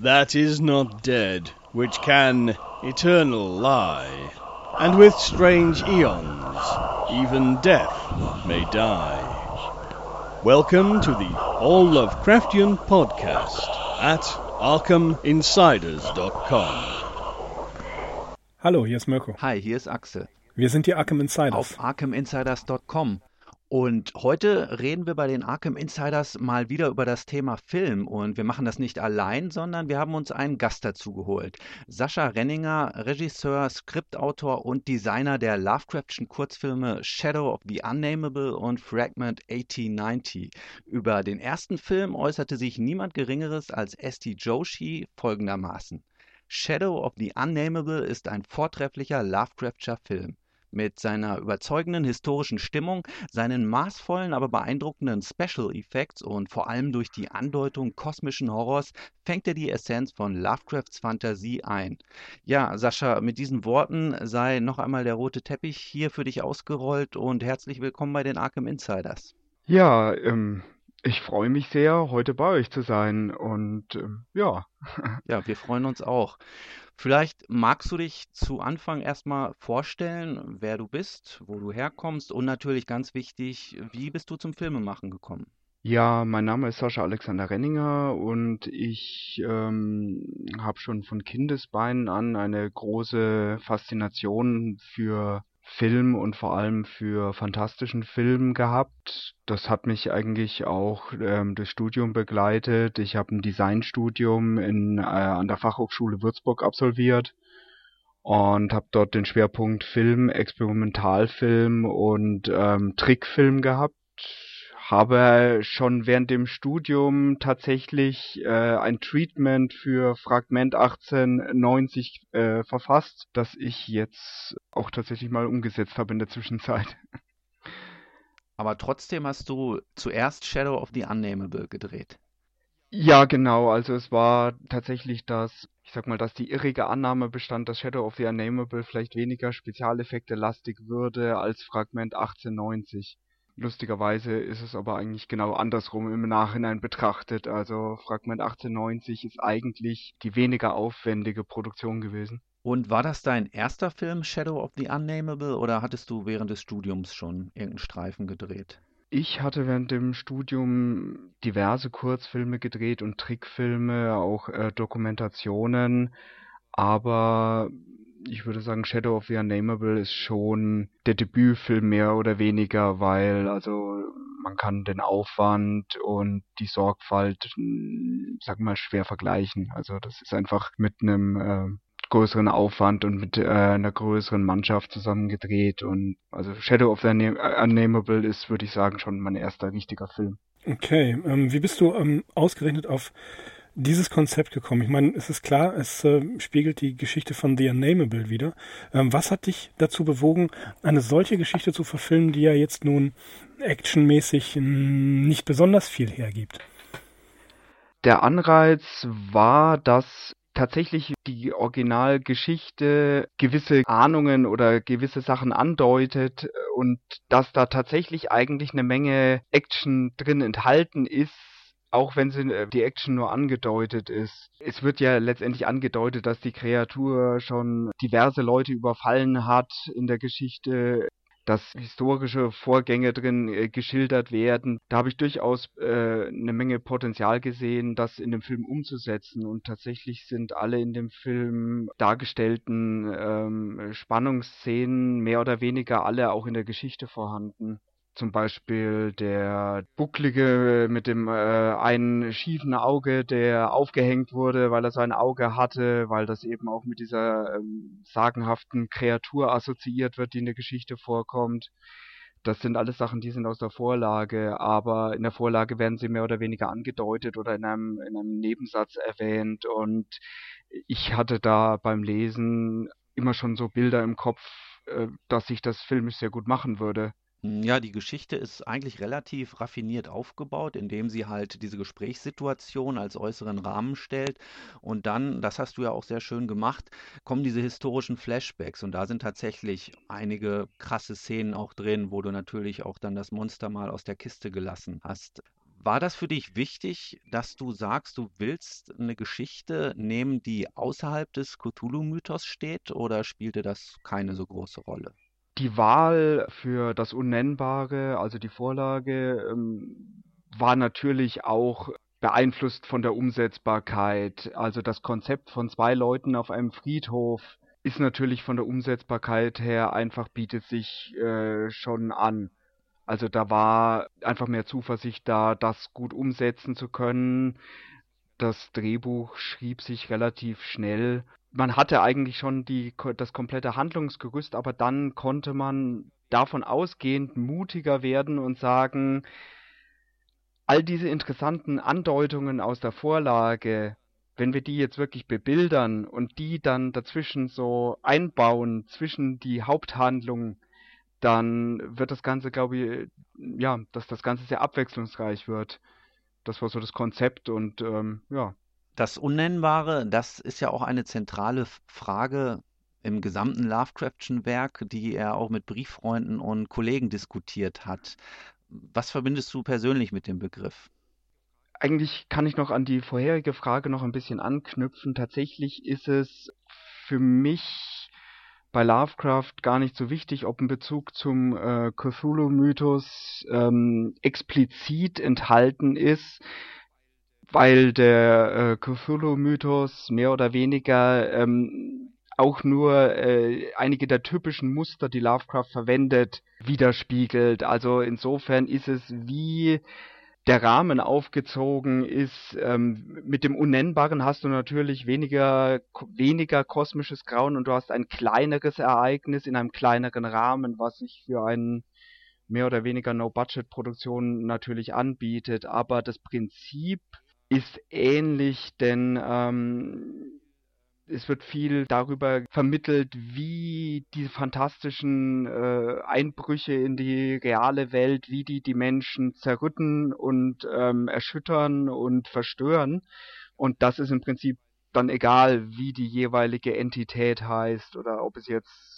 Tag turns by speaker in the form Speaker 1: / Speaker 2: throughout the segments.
Speaker 1: that is not dead, which can eternal lie, and with strange eons even death may die. Welcome to the All Lovecraftian podcast at ArkhamInsiders.com.
Speaker 2: Hallo, hier ist Mirko.
Speaker 3: Hi, hier ist Axel.
Speaker 2: Wir sind die Arkham Insiders.
Speaker 3: Auf ArkhamInsiders.com. Und heute reden wir bei den Arkham Insiders mal wieder über das Thema Film. Und wir machen das nicht allein, sondern wir haben uns einen Gast dazu geholt. Sascha Renninger, Regisseur, Skriptautor und Designer der Lovecraftschen Kurzfilme Shadow of the Unnamable und Fragment 1890. Über den ersten Film äußerte sich niemand Geringeres als Esti Joshi folgendermaßen. Shadow of the Unnamable ist ein vortrefflicher Lovecraftscher Film. Mit seiner überzeugenden historischen Stimmung, seinen maßvollen, aber beeindruckenden Special Effects und vor allem durch die Andeutung kosmischen Horrors fängt er die Essenz von Lovecrafts Fantasie ein. Ja, Sascha, mit diesen Worten sei noch einmal der rote Teppich hier für dich ausgerollt und herzlich willkommen bei den Arkham Insiders.
Speaker 4: Ja, ähm, ich freue mich sehr, heute bei euch zu sein und ähm, ja.
Speaker 3: Ja, wir freuen uns auch. Vielleicht magst du dich zu Anfang erstmal vorstellen, wer du bist, wo du herkommst und natürlich ganz wichtig, wie bist du zum Filmemachen gekommen?
Speaker 4: Ja, mein Name ist Sascha Alexander Renninger und ich ähm, habe schon von Kindesbeinen an eine große Faszination für Film und vor allem für fantastischen Film gehabt. Das hat mich eigentlich auch ähm, durchs Studium begleitet. Ich habe ein Designstudium in, äh, an der Fachhochschule Würzburg absolviert und habe dort den Schwerpunkt Film, Experimentalfilm und ähm, Trickfilm gehabt habe schon während dem Studium tatsächlich äh, ein Treatment für Fragment 1890 äh, verfasst, das ich jetzt auch tatsächlich mal umgesetzt habe in der Zwischenzeit.
Speaker 3: Aber trotzdem hast du zuerst Shadow of the Unnamable gedreht.
Speaker 4: Ja, genau. Also es war tatsächlich das, ich sag mal, dass die irrige Annahme bestand, dass Shadow of the Unnamable vielleicht weniger Spezialeffekte lastig würde als Fragment 1890. Lustigerweise ist es aber eigentlich genau andersrum im Nachhinein betrachtet. Also Fragment 1890 ist eigentlich die weniger aufwendige Produktion gewesen.
Speaker 3: Und war das dein erster Film, Shadow of the Unnamable, oder hattest du während des Studiums schon irgendeinen Streifen gedreht?
Speaker 4: Ich hatte während dem Studium diverse Kurzfilme gedreht und Trickfilme, auch äh, Dokumentationen, aber ich würde sagen, Shadow of the Unnamable ist schon der Debütfilm mehr oder weniger, weil also man kann den Aufwand und die Sorgfalt, hm, sag mal, schwer vergleichen. Also das ist einfach mit einem äh, größeren Aufwand und mit äh, einer größeren Mannschaft zusammengedreht und also Shadow of the Unnamable ist, würde ich sagen, schon mein erster richtiger Film.
Speaker 2: Okay, ähm, wie bist du ähm, ausgerechnet auf dieses Konzept gekommen? Ich meine, es ist klar, es äh, spiegelt die Geschichte von The Unnamable wieder. Ähm, was hat dich dazu bewogen, eine solche Geschichte zu verfilmen, die ja jetzt nun actionmäßig nicht besonders viel hergibt?
Speaker 4: Der Anreiz war, dass tatsächlich die Originalgeschichte gewisse Ahnungen oder gewisse Sachen andeutet und dass da tatsächlich eigentlich eine Menge Action drin enthalten ist, auch wenn sie, äh, die Action nur angedeutet ist. Es wird ja letztendlich angedeutet, dass die Kreatur schon diverse Leute überfallen hat in der Geschichte dass historische Vorgänge drin äh, geschildert werden. Da habe ich durchaus äh, eine Menge Potenzial gesehen, das in dem Film umzusetzen. Und tatsächlich sind alle in dem Film dargestellten ähm, Spannungsszenen mehr oder weniger alle auch in der Geschichte vorhanden zum Beispiel der Bucklige mit dem äh, einen schiefen Auge, der aufgehängt wurde, weil er sein Auge hatte, weil das eben auch mit dieser ähm, sagenhaften Kreatur assoziiert wird, die in der Geschichte vorkommt. Das sind alles Sachen, die sind aus der Vorlage, aber in der Vorlage werden sie mehr oder weniger angedeutet oder in einem, in einem Nebensatz erwähnt und ich hatte da beim Lesen immer schon so Bilder im Kopf, äh, dass sich das filmisch sehr gut machen würde.
Speaker 3: Hm, ja, die Geschichte ist eigentlich relativ raffiniert aufgebaut, indem sie halt diese Gesprächssituation als äußeren Rahmen stellt. Und dann, das hast du ja auch sehr schön gemacht, kommen diese historischen Flashbacks. Und da sind tatsächlich einige krasse Szenen auch drin, wo du natürlich auch dann das Monster mal aus der Kiste gelassen hast. War das für dich wichtig, dass du sagst, du willst eine Geschichte nehmen, die außerhalb des Cthulhu-Mythos steht, oder spielte das keine so große Rolle?
Speaker 4: Die Wahl für das Unnennbare, also die Vorlage, ähm, war natürlich auch beeinflusst von der Umsetzbarkeit. Also das Konzept von zwei Leuten auf einem Friedhof ist natürlich von der Umsetzbarkeit her einfach bietet sich äh, schon an. Also da war einfach mehr Zuversicht da, das gut umsetzen zu können. Das Drehbuch schrieb sich relativ schnell. Man hatte eigentlich schon die, das komplette Handlungsgerüst, aber dann konnte man davon ausgehend mutiger werden und sagen, all diese interessanten Andeutungen aus der Vorlage, wenn wir die jetzt wirklich bebildern und die dann dazwischen so einbauen, zwischen die Haupthandlung, dann wird das Ganze, glaube ich, ja, dass das Ganze sehr abwechslungsreich wird. Das war so das Konzept und ähm, ja.
Speaker 3: Das Unnennbare, das ist ja auch eine zentrale Frage im gesamten Lovecraftschen Werk, die er auch mit Brieffreunden und Kollegen diskutiert hat. Was verbindest du persönlich mit dem Begriff?
Speaker 4: Eigentlich kann ich noch an die vorherige Frage noch ein bisschen anknüpfen. Tatsächlich ist es für mich bei Lovecraft gar nicht so wichtig, ob ein Bezug zum äh, Cthulhu-Mythos ähm, explizit enthalten ist, weil der äh, Cthulhu-Mythos mehr oder weniger ähm, auch nur äh, einige der typischen Muster, die Lovecraft verwendet, widerspiegelt. Also insofern ist es wie der Rahmen aufgezogen ist. Ähm, mit dem Unnennbaren hast du natürlich weniger, weniger kosmisches Grauen und du hast ein kleineres Ereignis in einem kleineren Rahmen, was sich für einen mehr oder weniger No-Budget-Produktion natürlich anbietet. Aber das Prinzip ist ähnlich, denn ähm, es wird viel darüber vermittelt, wie die fantastischen äh, Einbrüche in die reale Welt, wie die die Menschen zerrütten und ähm, erschüttern und verstören. Und das ist im Prinzip dann egal, wie die jeweilige Entität heißt oder ob es jetzt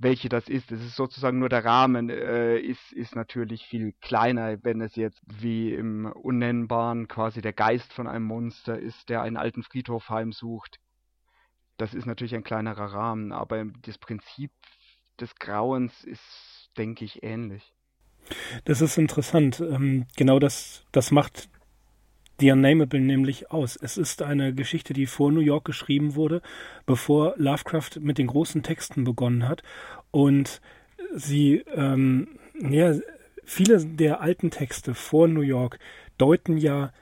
Speaker 4: welche das ist. Es ist sozusagen nur der Rahmen, äh, ist, ist natürlich viel kleiner, wenn es jetzt wie im Unnennbaren quasi der Geist von einem Monster ist, der einen alten Friedhof heimsucht das ist natürlich ein kleinerer Rahmen, aber das Prinzip des Grauens ist, denke ich, ähnlich.
Speaker 2: Das ist interessant. Ähm, genau das, das macht The Unnameable nämlich aus. Es ist eine Geschichte, die vor New York geschrieben wurde, bevor Lovecraft mit den großen Texten begonnen hat. Und sie, ähm, ja, viele der alten Texte vor New York deuten ja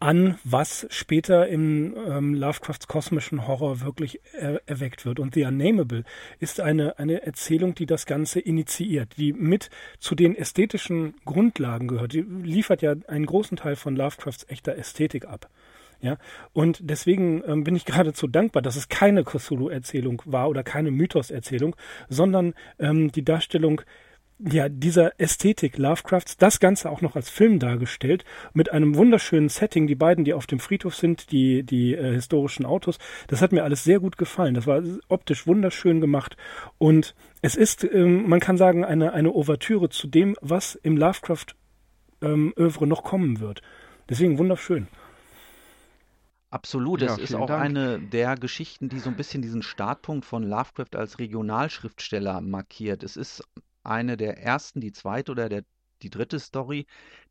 Speaker 2: an, was später im ähm, Lovecrafts kosmischen Horror wirklich er erweckt wird. Und The Unnameable ist eine, eine Erzählung, die das Ganze initiiert, die mit zu den ästhetischen Grundlagen gehört. Die liefert ja einen großen Teil von Lovecrafts echter Ästhetik ab. Ja, und deswegen ähm, bin ich geradezu dankbar, dass es keine Cthulhu-Erzählung war oder keine Mythos-Erzählung, sondern ähm, die Darstellung ja, dieser Ästhetik Lovecrafts, das Ganze auch noch als Film dargestellt, mit einem wunderschönen Setting, die beiden, die auf dem Friedhof sind, die, die äh, historischen Autos, das hat mir alles sehr gut gefallen. Das war optisch wunderschön gemacht und es ist, ähm, man kann sagen, eine, eine Ouvertüre zu dem, was im Lovecraft-Övre ähm, noch kommen wird. Deswegen wunderschön.
Speaker 3: Absolut, es ja, ist auch Dank. eine der Geschichten, die so ein bisschen diesen Startpunkt von Lovecraft als Regionalschriftsteller markiert. Es ist eine der ersten, die zweite oder der, die dritte Story,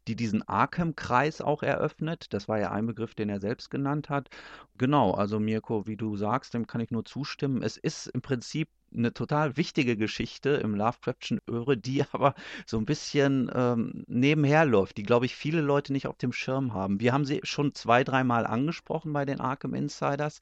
Speaker 3: die diesen Arkham-Kreis auch eröffnet. Das war ja ein Begriff, den er selbst genannt hat. Genau, also Mirko, wie du sagst, dem kann ich nur zustimmen. Es ist im Prinzip eine total wichtige Geschichte im Lovecraftschen Öre, die aber so ein bisschen ähm, nebenher läuft, die, glaube ich, viele Leute nicht auf dem Schirm haben. Wir haben sie schon zwei, dreimal angesprochen bei den Arkham Insiders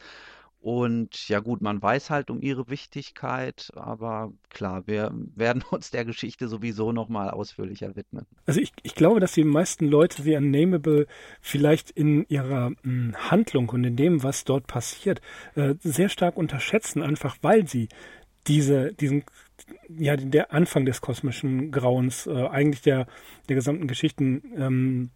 Speaker 3: und ja gut, man weiß halt um ihre Wichtigkeit, aber klar, wir werden uns der Geschichte sowieso nochmal ausführlicher widmen.
Speaker 2: Also ich, ich glaube, dass die meisten Leute The Unnameable vielleicht in ihrer mh, hm, Handlung und in dem, was dort passiert, äh, sehr stark unterschätzen, einfach weil sie diese, diesen, ja, der Anfang des kosmischen Grauens, äh, eigentlich der, der gesamten Geschichten ähm,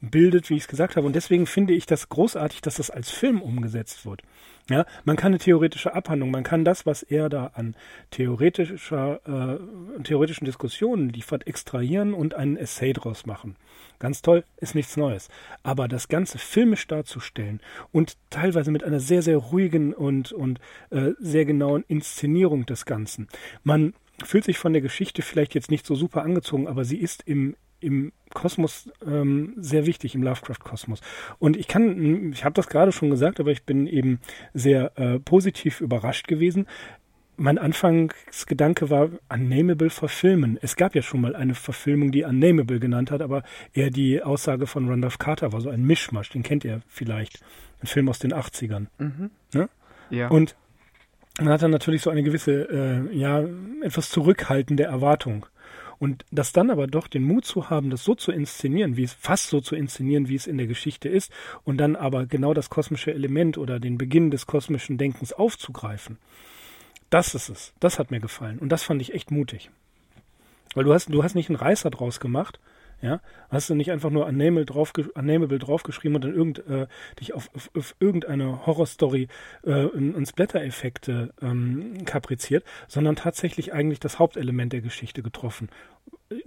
Speaker 2: bildet, wie ich es gesagt habe. Und deswegen finde ich das großartig, dass das als Film umgesetzt wird. Ja, man kann eine theoretische Abhandlung, man kann das, was er da an theoretischer, äh, theoretischen Diskussionen liefert, extrahieren und einen Essay draus machen. Ganz toll, ist nichts Neues. Aber das Ganze filmisch darzustellen und teilweise mit einer sehr, sehr ruhigen und, und äh, sehr genauen Inszenierung des Ganzen. Man fühlt sich von der Geschichte vielleicht jetzt nicht so super angezogen, aber sie ist im, im Kosmos ähm, sehr wichtig, im Lovecraft-Kosmos. Und ich kann, ich habe das gerade schon gesagt, aber ich bin eben sehr äh, positiv überrascht gewesen. Mein Anfangsgedanke war, Unnameable verfilmen. Es gab ja schon mal eine Verfilmung, die Unnameable genannt hat, aber eher die Aussage von Randolph Carter war so ein Mischmasch, den kennt ihr vielleicht. Ein Film aus den 80ern. Mhm. Ne? Ja. Und man hat dann natürlich so eine gewisse, äh, ja, etwas zurückhaltende Erwartung. Und das dann aber doch den Mut zu haben, das so zu inszenieren, wie es fast so zu inszenieren, wie es in der Geschichte ist, und dann aber genau das kosmische Element oder den Beginn des kosmischen Denkens aufzugreifen. Das ist es. Das hat mir gefallen. Und das fand ich echt mutig. Weil du hast, du hast nicht einen Reißer draus gemacht, ja, hast du nicht einfach nur Unnameable, drauf, Unnameable draufgeschrieben und dann irgend, äh, dich auf, auf, auf irgendeine Horrorstory äh, und Splatter-Effekte ähm, kapriziert, sondern tatsächlich eigentlich das Hauptelement der Geschichte getroffen.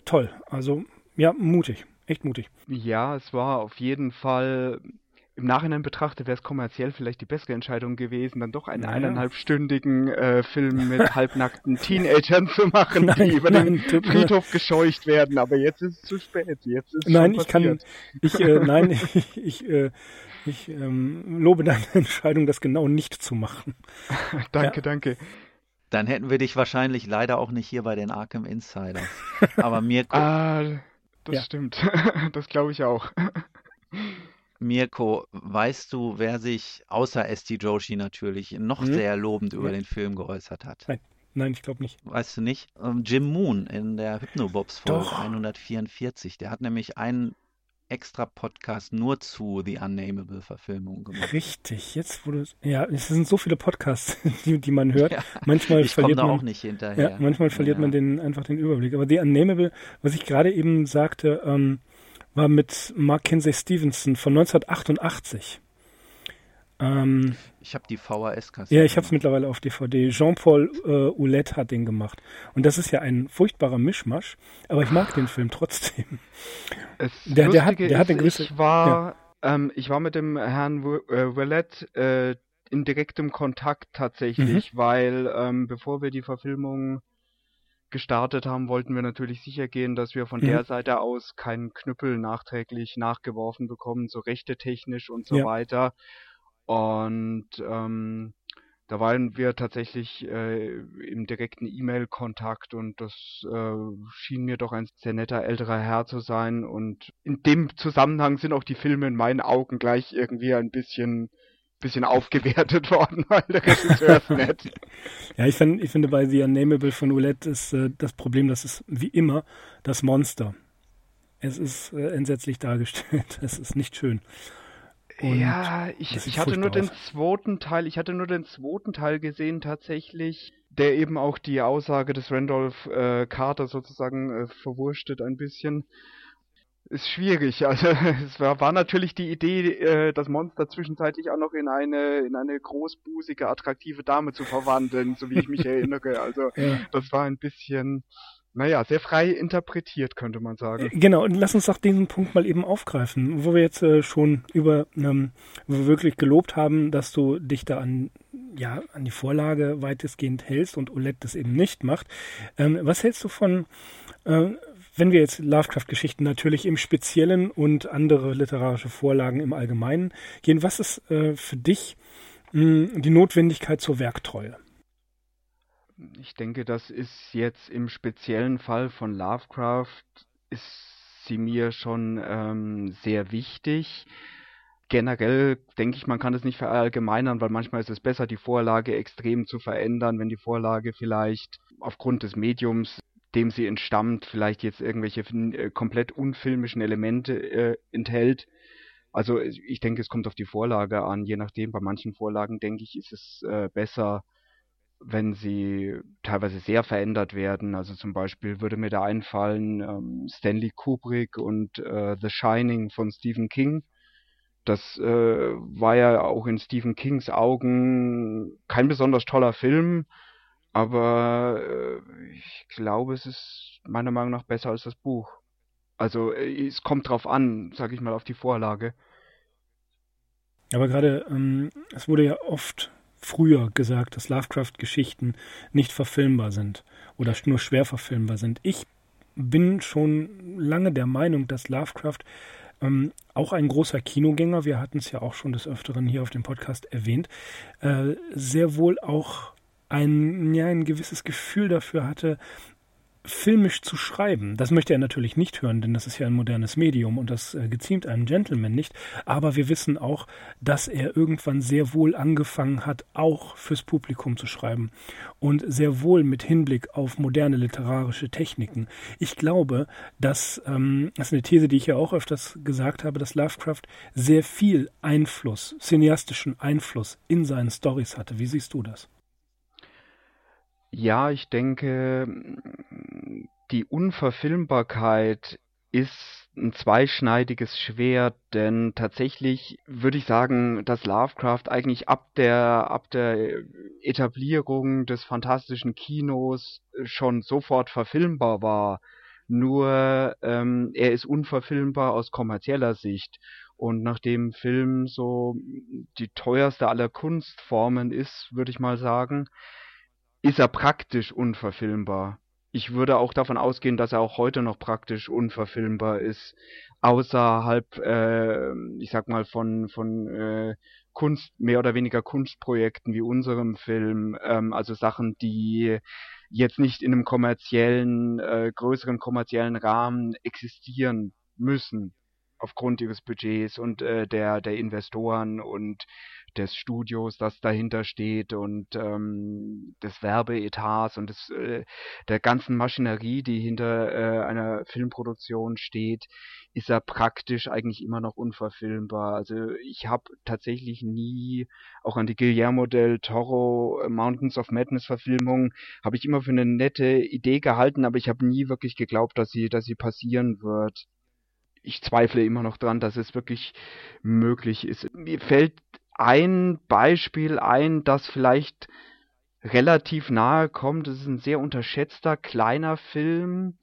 Speaker 2: Toll, also ja, mutig, echt mutig.
Speaker 4: Ja, es war auf jeden Fall im Nachhinein betrachtet wäre es kommerziell vielleicht die bessere Entscheidung gewesen, dann doch einen naja. eineinhalbstündigen äh, Film mit halbnackten Teenagern zu machen, nein, die über nein, den Friedhof gescheucht werden. Aber jetzt ist es zu spät. Jetzt ist
Speaker 2: nein, ich kann, ich, äh, nein, ich, ich, äh, ich ähm, lobe deine Entscheidung, das genau nicht zu machen.
Speaker 4: danke, ja. danke.
Speaker 3: Dann hätten wir dich wahrscheinlich leider auch nicht hier bei den Arkham Insiders. Aber mir.
Speaker 4: ah, das ja. stimmt. das glaube ich auch.
Speaker 3: Mirko, weißt du, wer sich außer ST Joshi natürlich noch hm? sehr lobend über ja. den Film geäußert hat?
Speaker 2: Nein. Nein, ich glaube nicht.
Speaker 3: Weißt du nicht? Ähm, Jim Moon in der Hypnobobs Folge 144. Der hat nämlich einen extra Podcast nur zu The Unnameable Verfilmung gemacht.
Speaker 2: Richtig, jetzt wurde ja, es sind so viele Podcasts, die, die man hört. Ja, manchmal
Speaker 3: ich
Speaker 2: verliert man
Speaker 3: auch nicht hinterher.
Speaker 2: Ja, manchmal verliert ja. man den einfach den Überblick. Aber The Unnameable, was ich gerade eben sagte, ähm, war mit Mark Kinsey Stevenson von 1988.
Speaker 3: Ähm, ich habe die VHS-Kassette.
Speaker 2: Ja, ich habe es mittlerweile auf DVD. Jean-Paul äh, Ouellette hat den gemacht. Und das ist ja ein furchtbarer Mischmasch, aber ich mag den Film trotzdem.
Speaker 4: Es der, der hat, der ist, hat eine gewisse. Ich war, ja. ähm, ich war mit dem Herrn Ouellette äh, in direktem Kontakt tatsächlich, mhm. weil ähm, bevor wir die Verfilmung gestartet haben, wollten wir natürlich sicher gehen, dass wir von mhm. der Seite aus keinen Knüppel nachträglich nachgeworfen bekommen, so rechte technisch und so ja. weiter. Und ähm, da waren wir tatsächlich äh, im direkten E-Mail-Kontakt und das äh, schien mir doch ein sehr netter älterer Herr zu sein. Und in dem Zusammenhang sind auch die Filme in meinen Augen gleich irgendwie ein bisschen bisschen aufgewertet worden, weil der Regisseur ist nett.
Speaker 2: ja, ich, find, ich finde bei The Unnameable von Oulette ist äh, das Problem, das ist wie immer das Monster. Es ist äh, entsetzlich dargestellt. Es ist nicht schön.
Speaker 4: Und ja, ich, ich hatte nur aus. den zweiten Teil, ich hatte nur den zweiten Teil gesehen tatsächlich, der eben auch die Aussage des Randolph äh, Carter sozusagen äh, verwurstet ein bisschen ist schwierig. Also es war, war natürlich die Idee, äh, das Monster zwischenzeitlich auch noch in eine in eine großbusige, attraktive Dame zu verwandeln, so wie ich mich erinnere. Also ja. das war ein bisschen, naja, sehr frei interpretiert, könnte man sagen.
Speaker 2: Äh, genau, und lass uns doch diesen Punkt mal eben aufgreifen, wo wir jetzt äh, schon über, ähm, wir wirklich gelobt haben, dass du dich da an ja, an die Vorlage weitestgehend hältst und Olet das eben nicht macht. Ähm, was hältst du von, äh, wenn wir jetzt Lovecraft-Geschichten natürlich im Speziellen und andere literarische Vorlagen im Allgemeinen gehen, was ist äh, für dich mh, die Notwendigkeit zur Werktreue?
Speaker 4: Ich denke, das ist jetzt im speziellen Fall von Lovecraft, ist sie mir schon ähm, sehr wichtig. Generell denke ich, man kann es nicht verallgemeinern, weil manchmal ist es besser, die Vorlage extrem zu verändern, wenn die Vorlage vielleicht aufgrund des Mediums dem sie entstammt, vielleicht jetzt irgendwelche äh, komplett unfilmischen Elemente äh, enthält. Also ich denke, es kommt auf die Vorlage an, je nachdem. Bei manchen Vorlagen, denke ich, ist es äh, besser, wenn sie teilweise sehr verändert werden. Also zum Beispiel würde mir da einfallen ähm, Stanley Kubrick und äh, The Shining von Stephen King. Das äh, war ja auch in Stephen Kings Augen kein besonders toller Film, aber äh, ich glaube, es ist meiner Meinung nach besser als das Buch. Also äh, es kommt drauf an, sag ich mal, auf die Vorlage.
Speaker 2: Aber gerade, ähm, es wurde ja oft früher gesagt, dass Lovecraft-Geschichten nicht verfilmbar sind oder nur schwer verfilmbar sind. Ich bin schon lange der Meinung, dass Lovecraft ähm, auch ein großer Kinogänger, wir hatten es ja auch schon des Öfteren hier auf dem Podcast erwähnt, äh, sehr wohl auch ein, ja, ein gewisses Gefühl dafür hatte, filmisch zu schreiben. Das möchte er natürlich nicht hören, denn das ist ja ein modernes Medium und das äh, geziemt einem Gentleman nicht. Aber wir wissen auch, dass er irgendwann sehr wohl angefangen hat, auch fürs Publikum zu schreiben und sehr wohl mit Hinblick auf moderne literarische Techniken. Ich glaube, dass, ähm, das ist eine These, die ich ja auch öfters gesagt habe, dass Lovecraft sehr viel Einfluss, cineastischen Einfluss in seinen Stories hatte. Wie siehst du das?
Speaker 4: Ja, ich denke, die Unverfilmbarkeit ist ein zweischneidiges Schwert, denn tatsächlich würde ich sagen, dass Lovecraft eigentlich ab der, ab der Etablierung des fantastischen Kinos schon sofort verfilmbar war. Nur ähm, er ist unverfilmbar aus kommerzieller Sicht. Und nachdem Film so die teuerste aller Kunstformen ist, würde ich mal sagen, ist er praktisch unverfilmbar. Ich würde auch davon ausgehen, dass er auch heute noch praktisch unverfilmbar ist, außerhalb, äh, ich sag mal, von, von äh, Kunst, mehr oder weniger Kunstprojekten wie unserem Film, ähm, also Sachen, die jetzt nicht in einem kommerziellen, äh, größeren kommerziellen Rahmen existieren müssen aufgrund ihres Budgets und äh, der der Investoren und des Studios, das dahinter steht und ähm, des Werbeetats und des, äh, der ganzen Maschinerie, die hinter äh, einer Filmproduktion steht, ist er praktisch eigentlich immer noch unverfilmbar. Also ich habe tatsächlich nie, auch an die Guillermo del Toro äh, Mountains of Madness Verfilmung, habe ich immer für eine nette Idee gehalten, aber ich habe nie wirklich geglaubt, dass sie, dass sie passieren wird ich zweifle immer noch dran, dass es wirklich möglich ist. Mir fällt ein Beispiel ein, das vielleicht relativ nahe kommt. Es ist ein sehr unterschätzter kleiner Film,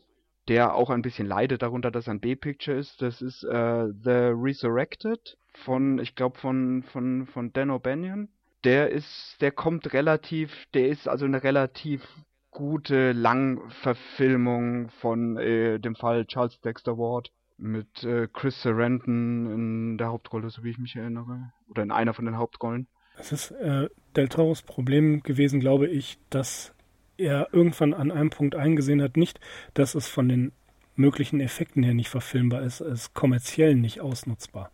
Speaker 4: der auch ein bisschen leidet darunter, dass er ein B-Picture ist. Das ist äh, The Resurrected von, ich glaube, von, von, von Dan O'Banion. Der ist, der kommt relativ, der ist also eine relativ gute Langverfilmung von äh, dem Fall Charles Dexter Ward mit äh, Chris Sarandon in der Hauptrolle, so wie ich mich erinnere. Oder in einer von den Hauptrollen.
Speaker 2: Es ist äh, Del Toros Problem gewesen, glaube ich, dass er irgendwann an einem Punkt eingesehen hat, nicht, dass es von den möglichen Effekten her nicht verfilmbar ist, es ist kommerziell nicht ausnutzbar.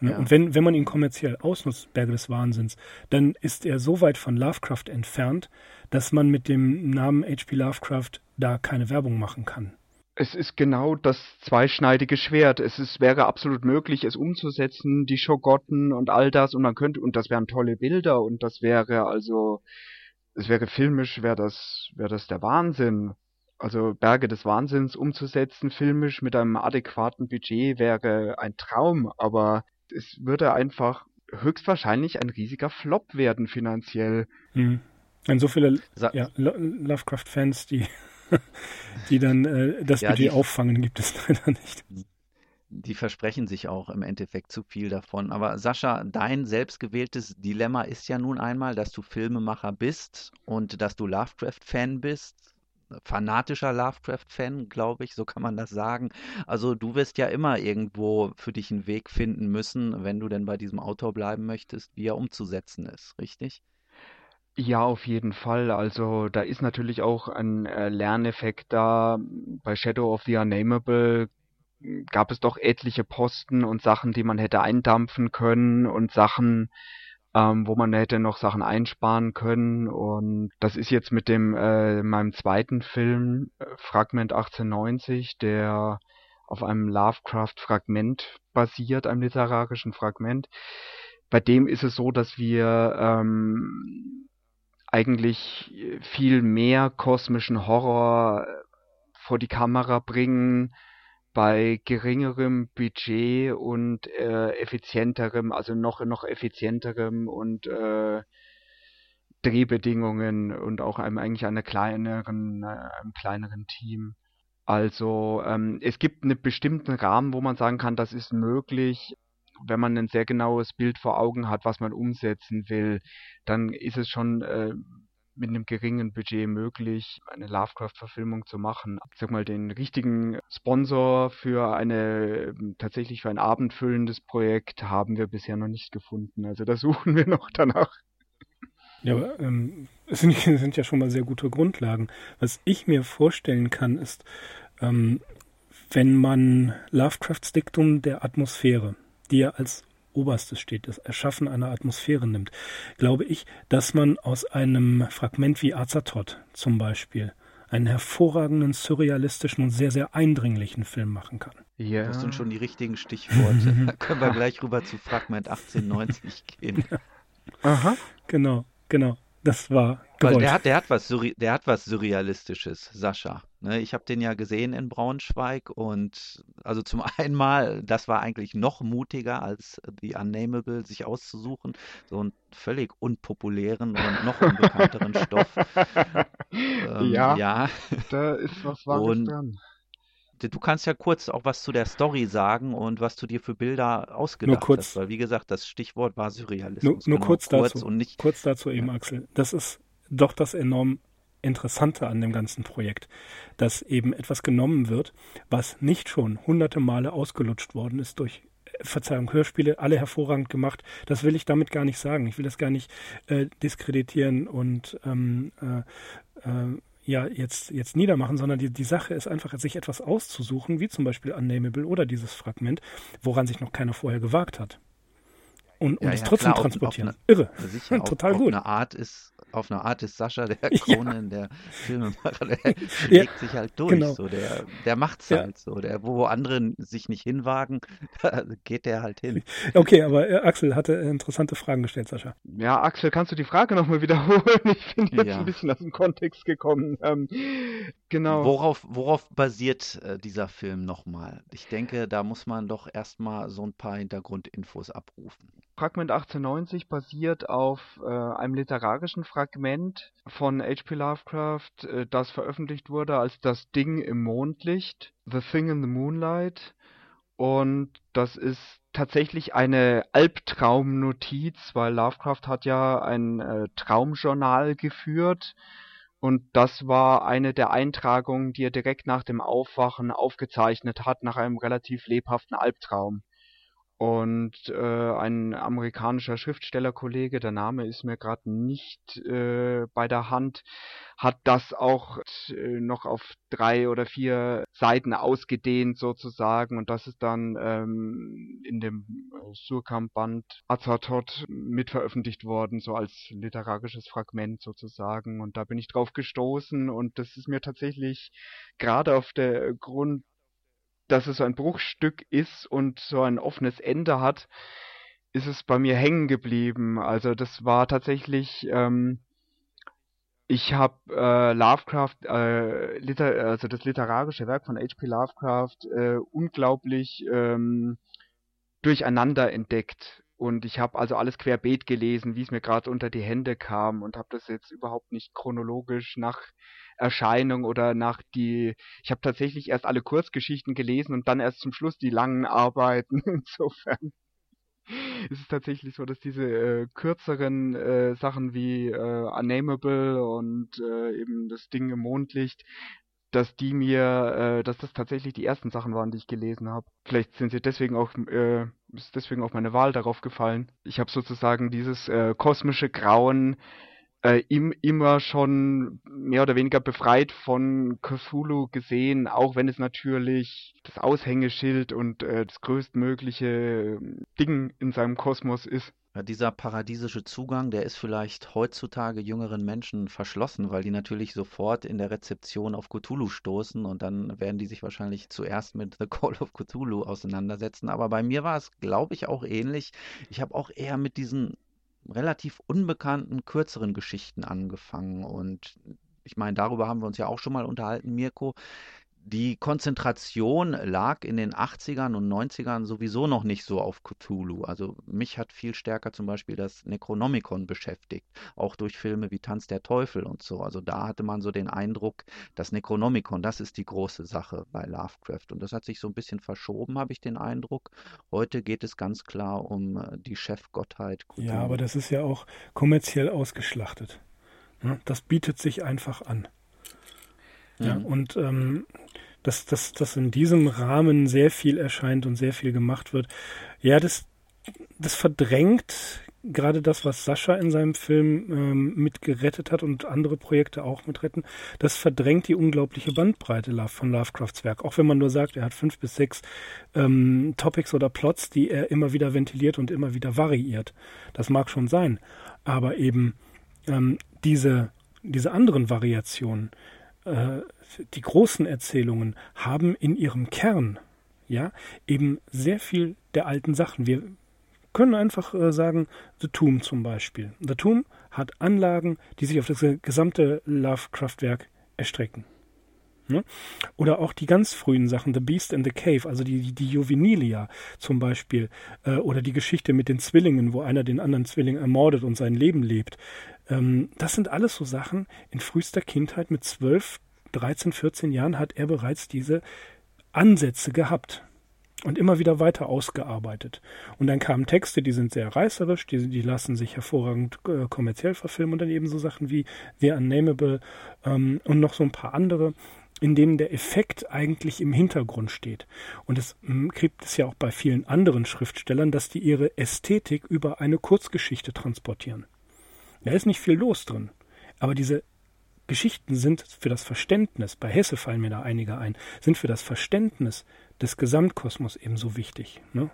Speaker 2: Ne? Ja. Und wenn, wenn man ihn kommerziell ausnutzt, Berge des Wahnsinns, dann ist er so weit von Lovecraft entfernt, dass man mit dem Namen H.P. Lovecraft da keine Werbung machen kann.
Speaker 4: Es ist genau das zweischneidige Schwert. Es ist, wäre absolut möglich, es umzusetzen, die Schogotten und all das, und man könnte, und das wären tolle Bilder, und das wäre also, es wäre filmisch, wäre das, wäre das der Wahnsinn. Also Berge des Wahnsinns umzusetzen, filmisch mit einem adäquaten Budget wäre ein Traum, aber es würde einfach höchstwahrscheinlich ein riesiger Flop werden finanziell.
Speaker 2: Hm. Und so viele ja, Lovecraft-Fans, die die dann äh, das ja, Budget auffangen, gibt es leider nicht.
Speaker 3: Die versprechen sich auch im Endeffekt zu viel davon. Aber Sascha, dein selbstgewähltes Dilemma ist ja nun einmal, dass du Filmemacher bist und dass du Lovecraft-Fan bist fanatischer Lovecraft-Fan, glaube ich, so kann man das sagen. Also du wirst ja immer irgendwo für dich einen Weg finden müssen, wenn du denn bei diesem Autor bleiben möchtest, wie er umzusetzen ist, richtig?
Speaker 4: Ja, auf jeden Fall. Also da ist natürlich auch ein äh, Lerneffekt da. Bei Shadow of the Unnameable gab es doch etliche Posten und Sachen, die man hätte eindampfen können und Sachen, ähm, wo man hätte noch Sachen einsparen können. Und das ist jetzt mit dem äh, meinem zweiten Film äh, Fragment 1890, der auf einem Lovecraft-Fragment basiert, einem literarischen Fragment. Bei dem ist es so, dass wir ähm, eigentlich viel mehr kosmischen Horror vor die Kamera bringen bei geringerem Budget und äh, effizienterem, also noch noch effizienterem und äh, Drehbedingungen und auch einem eigentlich einer kleineren, äh, einem kleineren Team. Also ähm, es gibt einen bestimmten Rahmen, wo man sagen kann, das ist möglich, wenn man ein sehr genaues Bild vor Augen hat, was man umsetzen will, dann ist es schon äh, mit einem geringen Budget möglich, eine Lovecraft-Verfilmung zu machen. Sag mal, den richtigen Sponsor für eine tatsächlich für ein abendfüllendes Projekt haben wir bisher noch nicht gefunden. Also da suchen wir noch danach.
Speaker 2: Ja, aber ähm, es sind, sind, ja schon mal sehr gute Grundlagen. Was ich mir vorstellen kann, ist, ähm, wenn man Lovecrafts Diktum der Atmosphäre, die ja als Oberstes steht, das Erschaffen einer Atmosphäre nimmt, glaube ich, dass man aus einem Fragment wie Azathoth zum Beispiel einen hervorragenden, surrealistischen und sehr, sehr eindringlichen Film machen kann.
Speaker 3: Ja. Das sind schon die richtigen Stichworte. da können wir gleich rüber zu Fragment 1890 gehen. Ja.
Speaker 2: Aha. Genau, genau. Das war
Speaker 3: gewollt. Der hat, der hat was, der hat was Surrealistisches, Sascha. Ne, ich habe den ja gesehen in Braunschweig und also zum einen mal, das war eigentlich noch mutiger als The Unnameable sich auszusuchen, so einen völlig unpopulären und noch unbekannteren Stoff.
Speaker 4: ähm, ja, ja, da ist was Wahres und, dran
Speaker 3: du kannst ja kurz auch was zu der Story sagen und was du dir für Bilder ausgedacht nur kurz, hast, weil wie gesagt, das Stichwort war Surrealismus.
Speaker 2: Nur, nur genau, kurz, kurz, dazu, und nicht, kurz dazu eben, ja. Axel. Das ist doch das enorm Interessante an dem ganzen Projekt, dass eben etwas genommen wird, was nicht schon hunderte Male ausgelutscht worden ist durch Verzeihung, Hörspiele, alle hervorragend gemacht. Das will ich damit gar nicht sagen. Ich will das gar nicht äh, diskreditieren und ähm, äh, äh, ja jetzt, jetzt niedermachen, sondern die, die Sache ist einfach, sich etwas auszusuchen, wie zum Beispiel Unnameable oder dieses Fragment, woran sich noch keiner vorher gewagt hat. Und, und ja, es ja, trotzdem klar, transportieren.
Speaker 3: Auf, auf eine, Irre. Sicher, Total auf, gut. Auf eine Art ist auf eine Art ist Sascha der Kronen, ja. der Filmemacher, der schlägt ja, sich halt durch. Genau. So, der, der macht's ja. halt so. Der, wo andere sich nicht hinwagen, da geht der halt hin.
Speaker 2: Okay, aber äh, Axel hatte interessante Fragen gestellt, Sascha.
Speaker 4: Ja, Axel, kannst du die Frage nochmal wiederholen? Ich bin jetzt ein bisschen aus dem Kontext gekommen. Ähm, genau.
Speaker 3: Worauf, worauf basiert äh, dieser Film nochmal? Ich denke, da muss man doch erstmal so ein paar Hintergrundinfos abrufen.
Speaker 4: Fragment 1890 basiert auf äh, einem literarischen Fragment von H.P. Lovecraft, äh, das veröffentlicht wurde als Das Ding im Mondlicht, The Thing in the Moonlight. Und das ist tatsächlich eine Albtraumnotiz, weil Lovecraft hat ja ein äh, Traumjournal geführt. Und das war eine der Eintragungen, die er direkt nach dem Aufwachen aufgezeichnet hat, nach einem relativ lebhaften Albtraum. Und äh, ein amerikanischer Schriftstellerkollege, der Name ist mir gerade nicht äh, bei der Hand, hat das auch äh, noch auf drei oder vier Seiten ausgedehnt sozusagen. Und das ist dann ähm, in dem äh, Surkamp-Band Azathoth mitveröffentlicht worden, so als literarisches Fragment sozusagen. Und da bin ich drauf gestoßen und das ist mir tatsächlich gerade auf der Grund dass es so ein Bruchstück ist und so ein offenes Ende hat, ist es bei mir hängen geblieben. Also das war tatsächlich, ähm, ich habe äh, Lovecraft, äh, Liter also das literarische Werk von H.P. Lovecraft äh, unglaublich ähm, durcheinander entdeckt. Und ich habe also alles querbeet gelesen, wie es mir gerade unter die Hände kam und habe das jetzt überhaupt nicht chronologisch nach Erscheinung oder nach die, ich habe tatsächlich erst alle Kurzgeschichten gelesen und dann erst zum Schluss die langen Arbeiten. Insofern ist es tatsächlich so, dass diese äh, kürzeren äh, Sachen wie äh, Unnameable und äh, eben das Ding im Mondlicht, dass die mir, äh, dass das tatsächlich die ersten Sachen waren, die ich gelesen habe. Vielleicht sind sie deswegen auch, äh, ist deswegen auch meine Wahl darauf gefallen. Ich habe sozusagen dieses äh, kosmische Grauen äh, im, immer schon mehr oder weniger befreit von Cthulhu gesehen, auch wenn es natürlich das Aushängeschild und äh, das größtmögliche ähm, Ding in seinem Kosmos ist.
Speaker 3: Ja, dieser paradiesische Zugang, der ist vielleicht heutzutage jüngeren Menschen verschlossen, weil die natürlich sofort in der Rezeption auf Cthulhu stoßen und dann werden die sich wahrscheinlich zuerst mit The Call of Cthulhu auseinandersetzen. Aber bei mir war es, glaube ich, auch ähnlich. Ich habe auch eher mit diesen relativ unbekannten, kürzeren Geschichten angefangen. Und ich meine, darüber haben wir uns ja auch schon mal unterhalten, Mirko. Die Konzentration lag in den 80ern und 90ern sowieso noch nicht so auf Cthulhu. Also mich hat viel stärker zum Beispiel das Necronomicon beschäftigt, auch durch Filme wie Tanz der Teufel und so. Also da hatte man so den Eindruck, das Necronomicon, das ist die große Sache bei Lovecraft. Und das hat sich so ein bisschen verschoben, habe ich den Eindruck. Heute geht es ganz klar um äh, die Chefgottheit.
Speaker 2: Cthulhu. Ja, aber das ist ja auch kommerziell ausgeschlachtet. Ne? Das bietet sich einfach an. Ja, und ähm, dass, dass, dass in diesem Rahmen sehr viel erscheint und sehr viel gemacht wird, ja, das, das verdrängt gerade das, was Sascha in seinem Film ähm, mit gerettet hat und andere Projekte auch mit retten, das verdrängt die unglaubliche Bandbreite von Lovecrafts Werk. Auch wenn man nur sagt, er hat fünf bis sechs ähm, Topics oder Plots, die er immer wieder ventiliert und immer wieder variiert. Das mag schon sein. Aber eben ähm, diese, diese anderen Variationen, äh, die großen Erzählungen haben in ihrem Kern ja eben sehr viel der alten Sachen. Wir können einfach äh, sagen, The Tomb zum Beispiel. The Tomb hat Anlagen, die sich auf das gesamte Lovecraft-Werk erstrecken. Ne? Oder auch die ganz frühen Sachen, The Beast in the Cave, also die, die Juvenilia zum Beispiel, äh, oder die Geschichte mit den Zwillingen, wo einer den anderen Zwilling ermordet und sein Leben lebt. Ähm, das sind alles so Sachen in frühester Kindheit mit 12, 13, 14 Jahren hat er bereits diese Ansätze gehabt und immer wieder weiter ausgearbeitet. Und dann kamen Texte, die sind sehr reißerisch, die, die lassen sich hervorragend äh, kommerziell verfilmen und dann eben so Sachen wie The Unnamable ähm, und noch so ein paar andere, in denen der Effekt eigentlich im Hintergrund steht. Und es gibt es ja auch bei vielen anderen Schriftstellern, dass die ihre Ästhetik über eine Kurzgeschichte transportieren. Da ist nicht viel los drin. Aber diese Geschichten sind für das Verständnis, bei Hesse fallen mir da einige ein, sind für das Verständnis des Gesamtkosmos ebenso wichtig. Ne?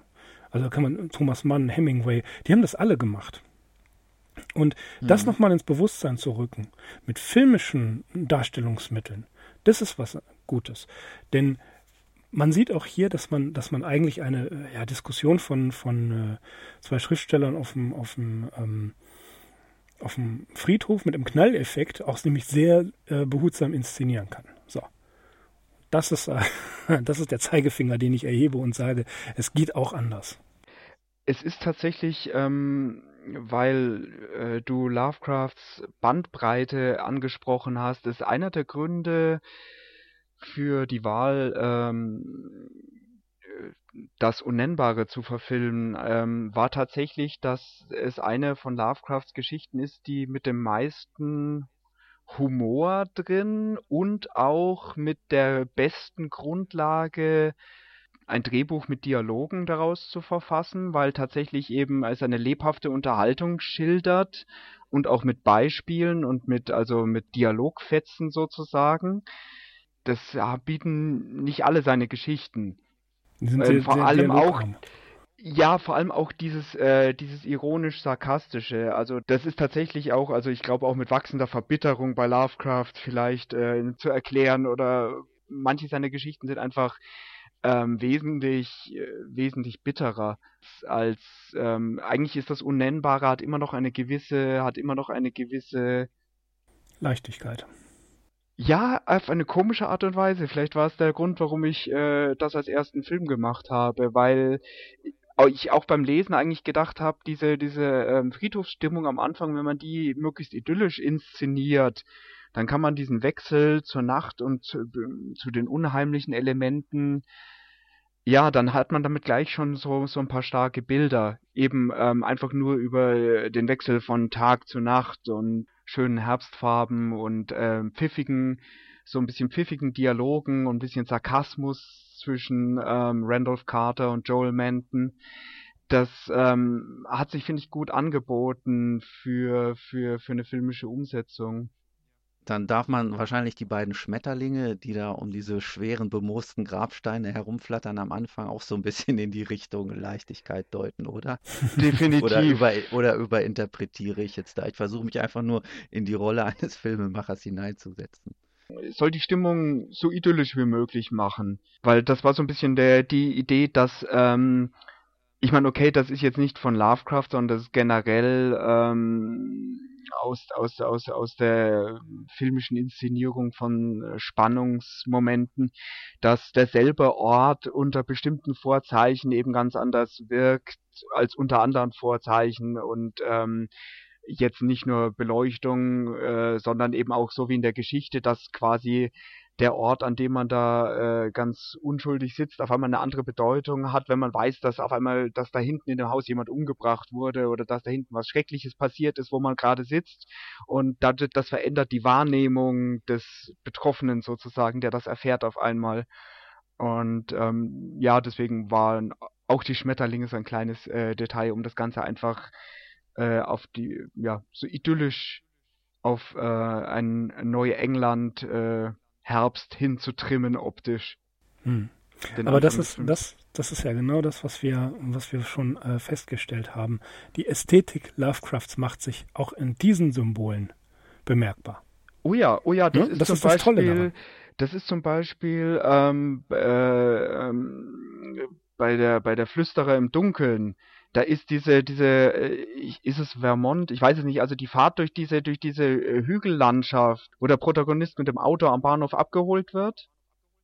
Speaker 2: Also kann man Thomas Mann, Hemingway, die haben das alle gemacht. Und mhm. das nochmal ins Bewusstsein zu rücken, mit filmischen Darstellungsmitteln, das ist was Gutes. Denn man sieht auch hier, dass man, dass man eigentlich eine ja, Diskussion von, von äh, zwei Schriftstellern auf dem, auf dem ähm, auf dem Friedhof mit einem Knalleffekt auch nämlich sehr äh, behutsam inszenieren kann. So. Das ist, äh, das ist der Zeigefinger, den ich erhebe und sage, es geht auch anders.
Speaker 4: Es ist tatsächlich, ähm, weil äh, du Lovecrafts Bandbreite angesprochen hast, ist einer der Gründe für die Wahl ähm, das Unnennbare zu verfilmen, ähm, war tatsächlich, dass es eine von Lovecrafts Geschichten ist, die mit dem meisten Humor drin und auch mit der besten Grundlage ein Drehbuch mit Dialogen daraus zu verfassen, weil tatsächlich eben als eine lebhafte Unterhaltung schildert und auch mit Beispielen und mit also mit Dialogfetzen sozusagen. Das bieten nicht alle seine Geschichten.
Speaker 2: Sind äh,
Speaker 4: vor allem auch ja, vor allem auch dieses, äh, dieses ironisch-sarkastische. Also das ist tatsächlich auch, also ich glaube auch mit wachsender Verbitterung bei Lovecraft vielleicht äh, zu erklären oder manche seiner Geschichten sind einfach ähm, wesentlich, äh, wesentlich bitterer als ähm, eigentlich ist das Unnennbare, hat immer noch eine gewisse, hat immer noch eine gewisse
Speaker 2: Leichtigkeit.
Speaker 4: Ja, auf eine komische Art und Weise. Vielleicht war es der Grund, warum ich äh, das als ersten Film gemacht habe, weil ich auch beim Lesen eigentlich gedacht habe, diese, diese ähm, Friedhofsstimmung am Anfang, wenn man die möglichst idyllisch inszeniert, dann kann man diesen Wechsel zur Nacht und zu, zu den unheimlichen Elementen, ja, dann hat man damit gleich schon so, so ein paar starke Bilder. Eben ähm, einfach nur über den Wechsel von Tag zu Nacht und schönen Herbstfarben und äh, pfiffigen, so ein bisschen pfiffigen Dialogen und ein bisschen Sarkasmus zwischen ähm, Randolph Carter und Joel Manton. Das ähm, hat sich, finde ich, gut angeboten für, für, für eine filmische Umsetzung.
Speaker 3: Dann darf man wahrscheinlich die beiden Schmetterlinge, die da um diese schweren, bemoosten Grabsteine herumflattern, am Anfang auch so ein bisschen in die Richtung Leichtigkeit deuten, oder?
Speaker 4: Definitiv.
Speaker 3: oder, über, oder überinterpretiere ich jetzt da? Ich versuche mich einfach nur in die Rolle eines Filmemachers hineinzusetzen
Speaker 4: soll die Stimmung so idyllisch wie möglich machen. Weil das war so ein bisschen der, die Idee, dass ähm, ich meine, okay, das ist jetzt nicht von Lovecraft, sondern das ist generell ähm, aus, aus, aus, aus der filmischen Inszenierung von äh, Spannungsmomenten, dass derselbe Ort unter bestimmten Vorzeichen eben ganz anders wirkt als unter anderen Vorzeichen und ähm, jetzt nicht nur Beleuchtung, äh, sondern eben auch so wie in der Geschichte, dass quasi der Ort, an dem man da äh, ganz unschuldig sitzt, auf einmal eine andere Bedeutung hat, wenn man weiß, dass auf einmal, dass da hinten in dem Haus jemand umgebracht wurde oder dass da hinten was Schreckliches passiert ist, wo man gerade sitzt. Und das, das verändert die Wahrnehmung des Betroffenen sozusagen, der das erfährt auf einmal. Und ähm, ja, deswegen waren auch die Schmetterlinge so ein kleines äh, Detail, um das Ganze einfach äh, auf die, ja, so idyllisch auf äh, ein neue England äh, Herbst hinzutrimmen optisch.
Speaker 2: Hm. Aber das ist, das, das ist ja genau das, was wir, was wir schon äh, festgestellt haben. Die Ästhetik Lovecrafts macht sich auch in diesen Symbolen bemerkbar.
Speaker 4: Oh ja, oh ja, das ja, ist das zum ist Beispiel, das, das ist zum Beispiel ähm, äh, ähm, bei der bei der Flüsterer im Dunkeln da ist diese, diese, äh, ist es Vermont? Ich weiß es nicht, also die Fahrt durch diese, durch diese äh, Hügellandschaft, wo der Protagonist mit dem Auto am Bahnhof abgeholt wird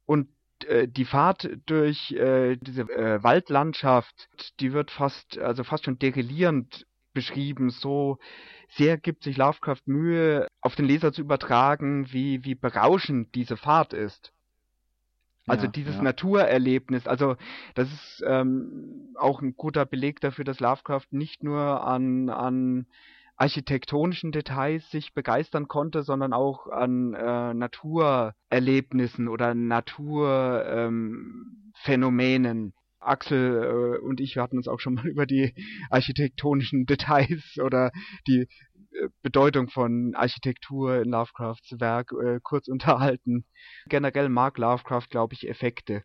Speaker 4: und äh, die Fahrt durch äh, diese äh, Waldlandschaft, die wird fast, also fast schon derelierend beschrieben, so sehr gibt sich Lovecraft Mühe, auf den Leser zu übertragen, wie, wie berauschend diese Fahrt ist. Also ja, dieses ja. Naturerlebnis, also das ist ähm, auch ein guter Beleg dafür, dass Lovecraft nicht nur an, an architektonischen Details sich begeistern konnte, sondern auch an äh, Naturerlebnissen oder Naturphänomenen. Ähm, Axel äh, und ich, hatten uns auch schon mal über die architektonischen Details oder die Bedeutung von Architektur in Lovecrafts Werk äh, kurz unterhalten. Generell mag Lovecraft, glaube ich, Effekte.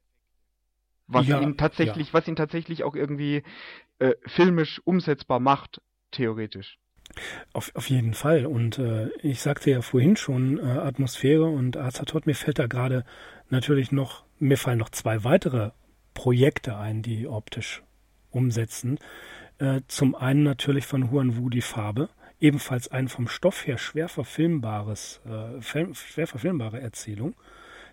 Speaker 4: Was ja, ihn tatsächlich, ja. was ihn tatsächlich auch irgendwie äh, filmisch umsetzbar macht, theoretisch.
Speaker 2: Auf, auf jeden Fall. Und äh, ich sagte ja vorhin schon, äh, Atmosphäre und Azatot, mir fällt da gerade natürlich noch, mir fallen noch zwei weitere Projekte ein, die optisch umsetzen. Äh, zum einen natürlich von Huan Wu die Farbe ebenfalls ein vom Stoff her schwer verfilmbares, äh, schwer verfilmbare Erzählung,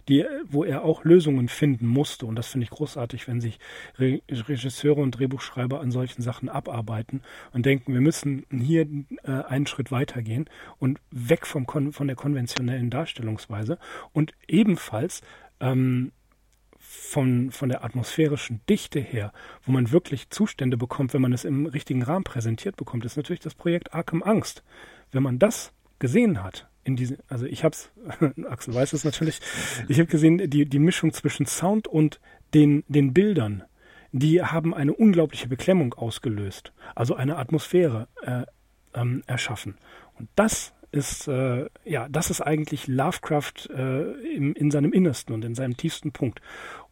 Speaker 2: die, wo er auch Lösungen finden musste. Und das finde ich großartig, wenn sich Re Regisseure und Drehbuchschreiber an solchen Sachen abarbeiten und denken, wir müssen hier äh, einen Schritt weitergehen und weg vom von der konventionellen Darstellungsweise und ebenfalls ähm, von, von der atmosphärischen Dichte her, wo man wirklich Zustände bekommt, wenn man es im richtigen Rahmen präsentiert bekommt, ist natürlich das Projekt Arkham Angst. Wenn man das gesehen hat, in diese, also ich hab's, Axel weiß es natürlich, ich habe gesehen, die, die Mischung zwischen Sound und den, den Bildern, die haben eine unglaubliche Beklemmung ausgelöst, also eine Atmosphäre äh, ähm, erschaffen. Und das ist, äh, ja, das ist eigentlich Lovecraft äh, im, in seinem Innersten und in seinem tiefsten Punkt.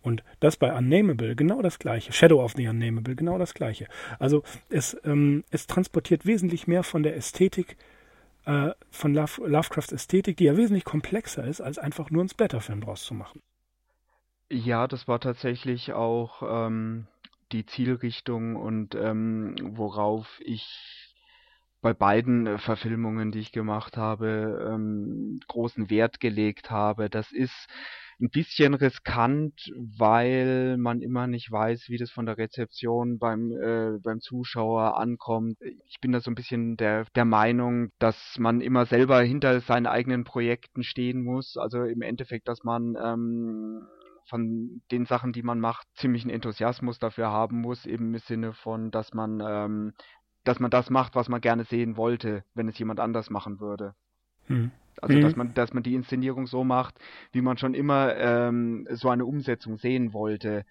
Speaker 2: Und das bei Unnameable genau das gleiche. Shadow of the Unnameable genau das gleiche. Also es, ähm, es transportiert wesentlich mehr von der Ästhetik, äh, von Love, Lovecrafts Ästhetik, die ja wesentlich komplexer ist, als einfach nur einen Splatterfilm draus zu machen.
Speaker 4: Ja, das war tatsächlich auch ähm, die Zielrichtung und ähm, worauf ich bei beiden äh, Verfilmungen, die ich gemacht habe, ähm, großen Wert gelegt habe. Das ist ein bisschen riskant, weil man immer nicht weiß, wie das von der Rezeption beim, äh, beim Zuschauer ankommt. Ich bin da so ein bisschen der, der Meinung, dass man immer selber hinter seinen eigenen Projekten stehen muss. Also im Endeffekt, dass man ähm, von den Sachen, die man macht, ziemlichen Enthusiasmus dafür haben muss, eben im Sinne von, dass man ähm, dass man das macht, was man gerne sehen wollte, wenn es jemand anders machen würde. Hm. Also dass mhm. man, dass man die Inszenierung so macht, wie man schon immer ähm, so eine Umsetzung sehen wollte.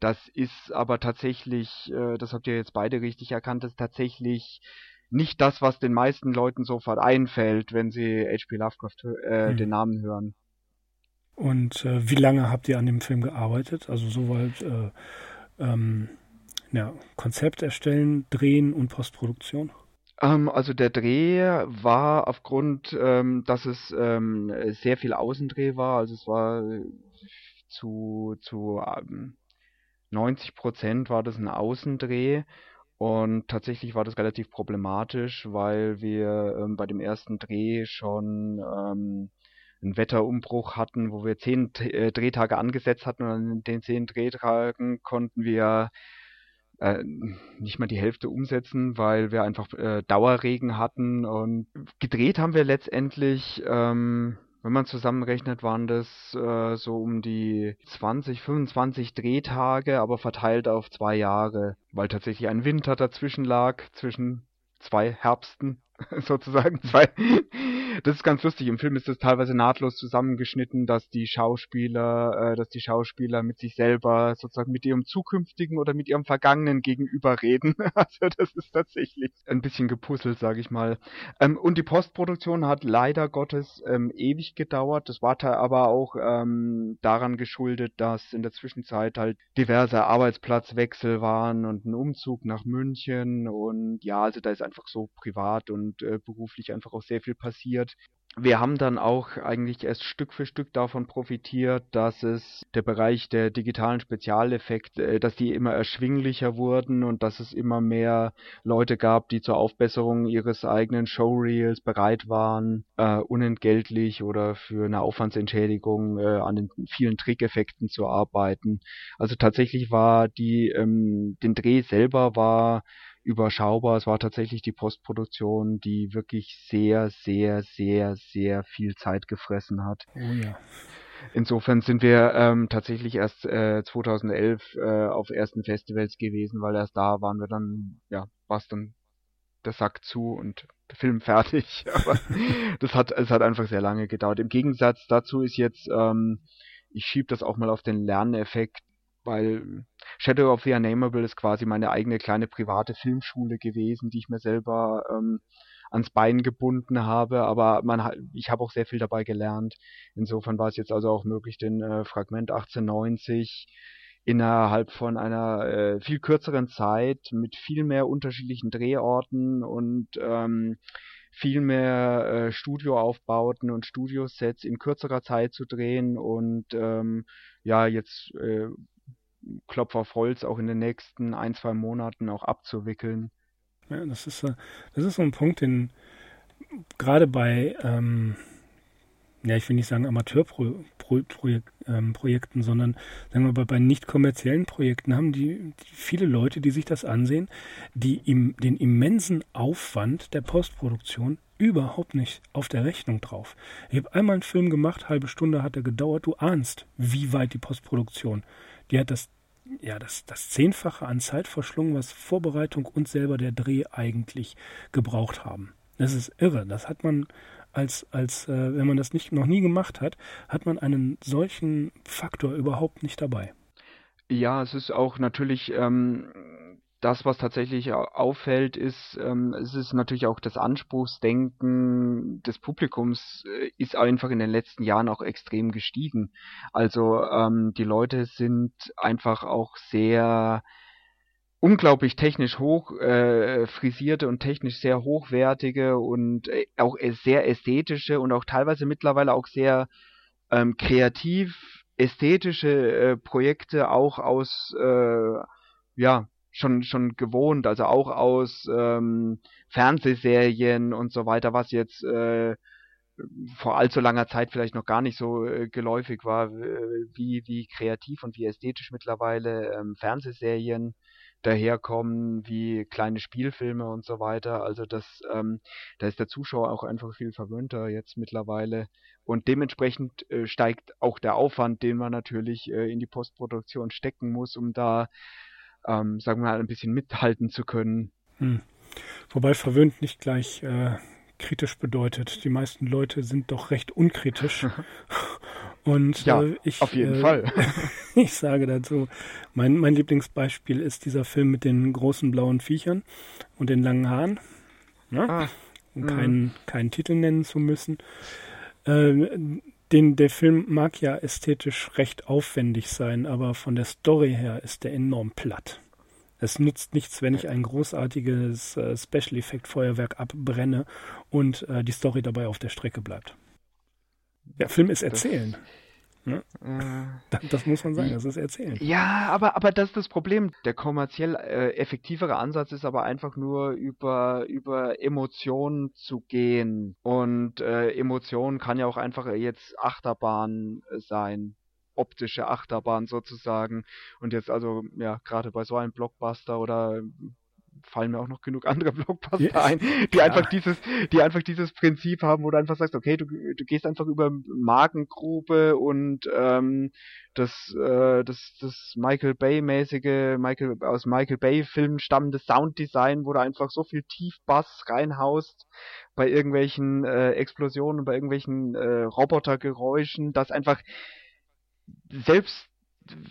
Speaker 4: Das ist aber tatsächlich, äh, das habt ihr jetzt beide richtig erkannt, das ist tatsächlich nicht das, was den meisten Leuten sofort einfällt, wenn sie H.P. Lovecraft äh, hm. den Namen hören.
Speaker 2: Und äh, wie lange habt ihr an dem Film gearbeitet? Also soweit äh, ähm, ja, Konzept erstellen, drehen und Postproduktion?
Speaker 4: Ähm, also der Dreh war aufgrund, ähm, dass es ähm, sehr viel Außendreh war, also es war zu, zu ähm, 90 Prozent war das ein Außendreh und tatsächlich war das relativ problematisch, weil wir bei dem ersten Dreh schon einen Wetterumbruch hatten, wo wir zehn äh, Drehtage angesetzt hatten und an den zehn Drehtagen konnten wir äh, nicht mal die Hälfte umsetzen, weil wir einfach äh, Dauerregen hatten und gedreht haben wir letztendlich ähm, wenn man zusammenrechnet, waren das äh, so um die 20, 25 Drehtage, aber verteilt auf zwei Jahre, weil tatsächlich ein Winter dazwischen lag, zwischen zwei Herbsten sozusagen. Zwei. Das ist ganz lustig. Im Film ist das teilweise nahtlos zusammengeschnitten, dass die Schauspieler, äh, dass die Schauspieler mit sich selber sozusagen mit ihrem zukünftigen oder mit ihrem Vergangenen gegenüber reden. Also das ist tatsächlich ein bisschen gepuzzelt, sage ich mal. Ähm, und die Postproduktion hat leider Gottes ähm, ewig gedauert. Das war aber auch ähm, daran geschuldet, dass in der Zwischenzeit halt diverse Arbeitsplatzwechsel waren und ein Umzug nach München und ja, also da ist einfach so privat und äh, beruflich einfach auch sehr viel passiert. Wir haben dann auch eigentlich erst Stück für Stück davon profitiert, dass es der Bereich der digitalen Spezialeffekte, äh, dass die immer erschwinglicher wurden und dass es immer mehr Leute gab, die zur Aufbesserung ihres eigenen Showreels bereit waren, äh, unentgeltlich oder für eine Aufwandsentschädigung äh, an den vielen Trickeffekten zu arbeiten. Also tatsächlich war die, ähm, den Dreh selber war überschaubar. Es war tatsächlich die Postproduktion, die wirklich sehr, sehr, sehr, sehr viel Zeit gefressen hat.
Speaker 2: Oh ja.
Speaker 4: Insofern sind wir ähm, tatsächlich erst äh, 2011 äh, auf ersten Festivals gewesen, weil erst da waren wir dann, ja, war es dann der Sack zu und der Film fertig. Aber das hat, es hat einfach sehr lange gedauert. Im Gegensatz dazu ist jetzt, ähm, ich schiebe das auch mal auf den Lerneffekt, weil Shadow of the Unnameable ist quasi meine eigene kleine private Filmschule gewesen, die ich mir selber ähm, ans Bein gebunden habe, aber man ich habe auch sehr viel dabei gelernt. Insofern war es jetzt also auch möglich, den äh, Fragment 1890 innerhalb von einer äh, viel kürzeren Zeit mit viel mehr unterschiedlichen Drehorten und ähm, viel mehr äh, Studioaufbauten und Studiosets in kürzerer Zeit zu drehen und ähm, ja jetzt äh, Klopf auf Holz auch in den nächsten ein, zwei Monaten auch abzuwickeln.
Speaker 2: Ja, das ist, das ist so ein Punkt, den gerade bei, ähm, ja, ich will nicht sagen Amateurprojekten, Pro, Pro, ähm, sondern sagen wir mal bei nicht kommerziellen Projekten haben die, die, viele Leute, die sich das ansehen, die im, den immensen Aufwand der Postproduktion überhaupt nicht auf der Rechnung drauf. Ich habe einmal einen Film gemacht, halbe Stunde hat er gedauert. Du ahnst, wie weit die Postproduktion. Die hat das ja, das, das Zehnfache an Zeit verschlungen, was Vorbereitung und selber der Dreh eigentlich gebraucht haben. Das ist irre. Das hat man als, als äh, wenn man das nicht, noch nie gemacht hat, hat man einen solchen Faktor überhaupt nicht dabei.
Speaker 4: Ja, es ist auch natürlich ähm, das, was tatsächlich auffällt, ist, ähm, es ist natürlich auch das Anspruchsdenken des Publikums äh, ist einfach in den letzten Jahren auch extrem gestiegen. Also ähm, die Leute sind einfach auch sehr unglaublich technisch hoch äh, frisierte und technisch sehr hochwertige und äh, auch sehr ästhetische und auch teilweise mittlerweile auch sehr ähm, kreativ ästhetische äh, Projekte auch aus äh, ja schon schon gewohnt, also auch aus ähm, Fernsehserien und so weiter, was jetzt äh, vor allzu langer Zeit vielleicht noch gar nicht so äh, geläufig war, wie wie kreativ und wie ästhetisch mittlerweile ähm, Fernsehserien daherkommen, wie kleine Spielfilme und so weiter. Also das, ähm, da ist der Zuschauer auch einfach viel verwöhnter jetzt mittlerweile. Und dementsprechend äh, steigt auch der Aufwand, den man natürlich äh, in die Postproduktion stecken muss, um da ähm, sagen wir mal, ein bisschen mithalten zu können.
Speaker 2: Hm. Wobei verwöhnt nicht gleich äh, kritisch bedeutet. Die meisten Leute sind doch recht unkritisch. Und
Speaker 4: ja,
Speaker 2: äh, ich,
Speaker 4: auf jeden
Speaker 2: äh,
Speaker 4: Fall.
Speaker 2: ich sage dazu, mein, mein Lieblingsbeispiel ist dieser Film mit den großen blauen Viechern und den langen Haaren. Ja? Ah, um keinen, keinen Titel nennen zu müssen. Äh, den, der Film mag ja ästhetisch recht aufwendig sein, aber von der Story her ist der enorm platt. Es nützt nichts, wenn ich ein großartiges äh, Special Effect Feuerwerk abbrenne und äh, die Story dabei auf der Strecke bleibt. Der Film ist erzählen. Äh, das muss man sagen, das ist erzählen.
Speaker 4: Ja, aber, aber das ist das Problem. Der kommerziell äh, effektivere Ansatz ist aber einfach nur über, über Emotionen zu gehen. Und äh, Emotionen kann ja auch einfach jetzt Achterbahn sein optische Achterbahn sozusagen. Und jetzt also, ja, gerade bei so einem Blockbuster oder fallen mir auch noch genug andere Blockbuster ja, ein, die klar. einfach dieses, die einfach dieses Prinzip haben, wo du einfach sagst, okay, du, du gehst einfach über Magengrube und ähm, das, äh, das, das Michael Bay-mäßige, Michael, aus Michael Bay-Filmen stammende Sounddesign, wo du einfach so viel Tiefbass reinhaust bei irgendwelchen äh, Explosionen, bei irgendwelchen äh, Robotergeräuschen, dass einfach selbst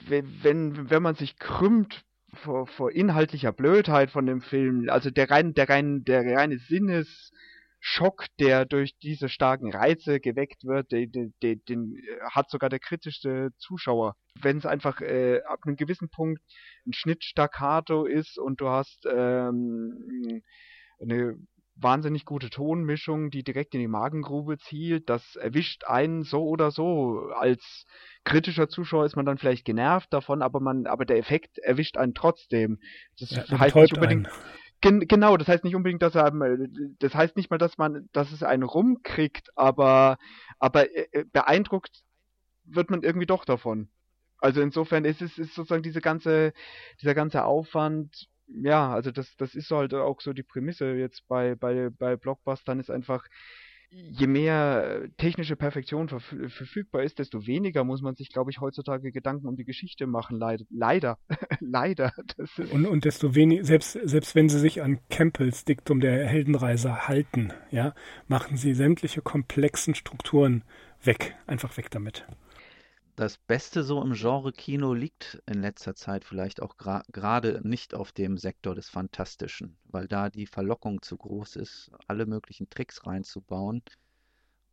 Speaker 4: wenn, wenn man sich krümmt vor, vor inhaltlicher Blödheit von dem Film, also der rein, der rein, der reine Sinnesschock, der durch diese starken Reize geweckt wird, den, den, den hat sogar der kritischste Zuschauer. Wenn es einfach äh, ab einem gewissen Punkt ein Schnitt staccato ist und du hast ähm, eine wahnsinnig gute Tonmischung, die direkt in die Magengrube zielt. Das erwischt einen so oder so. Als kritischer Zuschauer ist man dann vielleicht genervt davon, aber man, aber der Effekt erwischt einen trotzdem. Das ja, heißt nicht unbedingt. Gen genau, das heißt nicht unbedingt, dass er, das heißt nicht mal, dass man, dass es einen rumkriegt, aber, aber äh, äh, beeindruckt wird man irgendwie doch davon. Also insofern ist es ist sozusagen diese ganze, dieser ganze Aufwand ja, also das, das ist halt auch so die Prämisse jetzt bei, bei, bei Blockbustern ist einfach, je mehr technische Perfektion verf verfügbar ist, desto weniger muss man sich, glaube ich, heutzutage Gedanken um die Geschichte machen. Leid leider. leider.
Speaker 2: und, und desto weniger, selbst, selbst wenn sie sich an Campbells Diktum der Heldenreise halten, ja, machen sie sämtliche komplexen Strukturen weg. Einfach weg damit
Speaker 3: das Beste so im Genre Kino liegt in letzter Zeit vielleicht auch gerade nicht auf dem Sektor des Fantastischen, weil da die Verlockung zu groß ist, alle möglichen Tricks reinzubauen.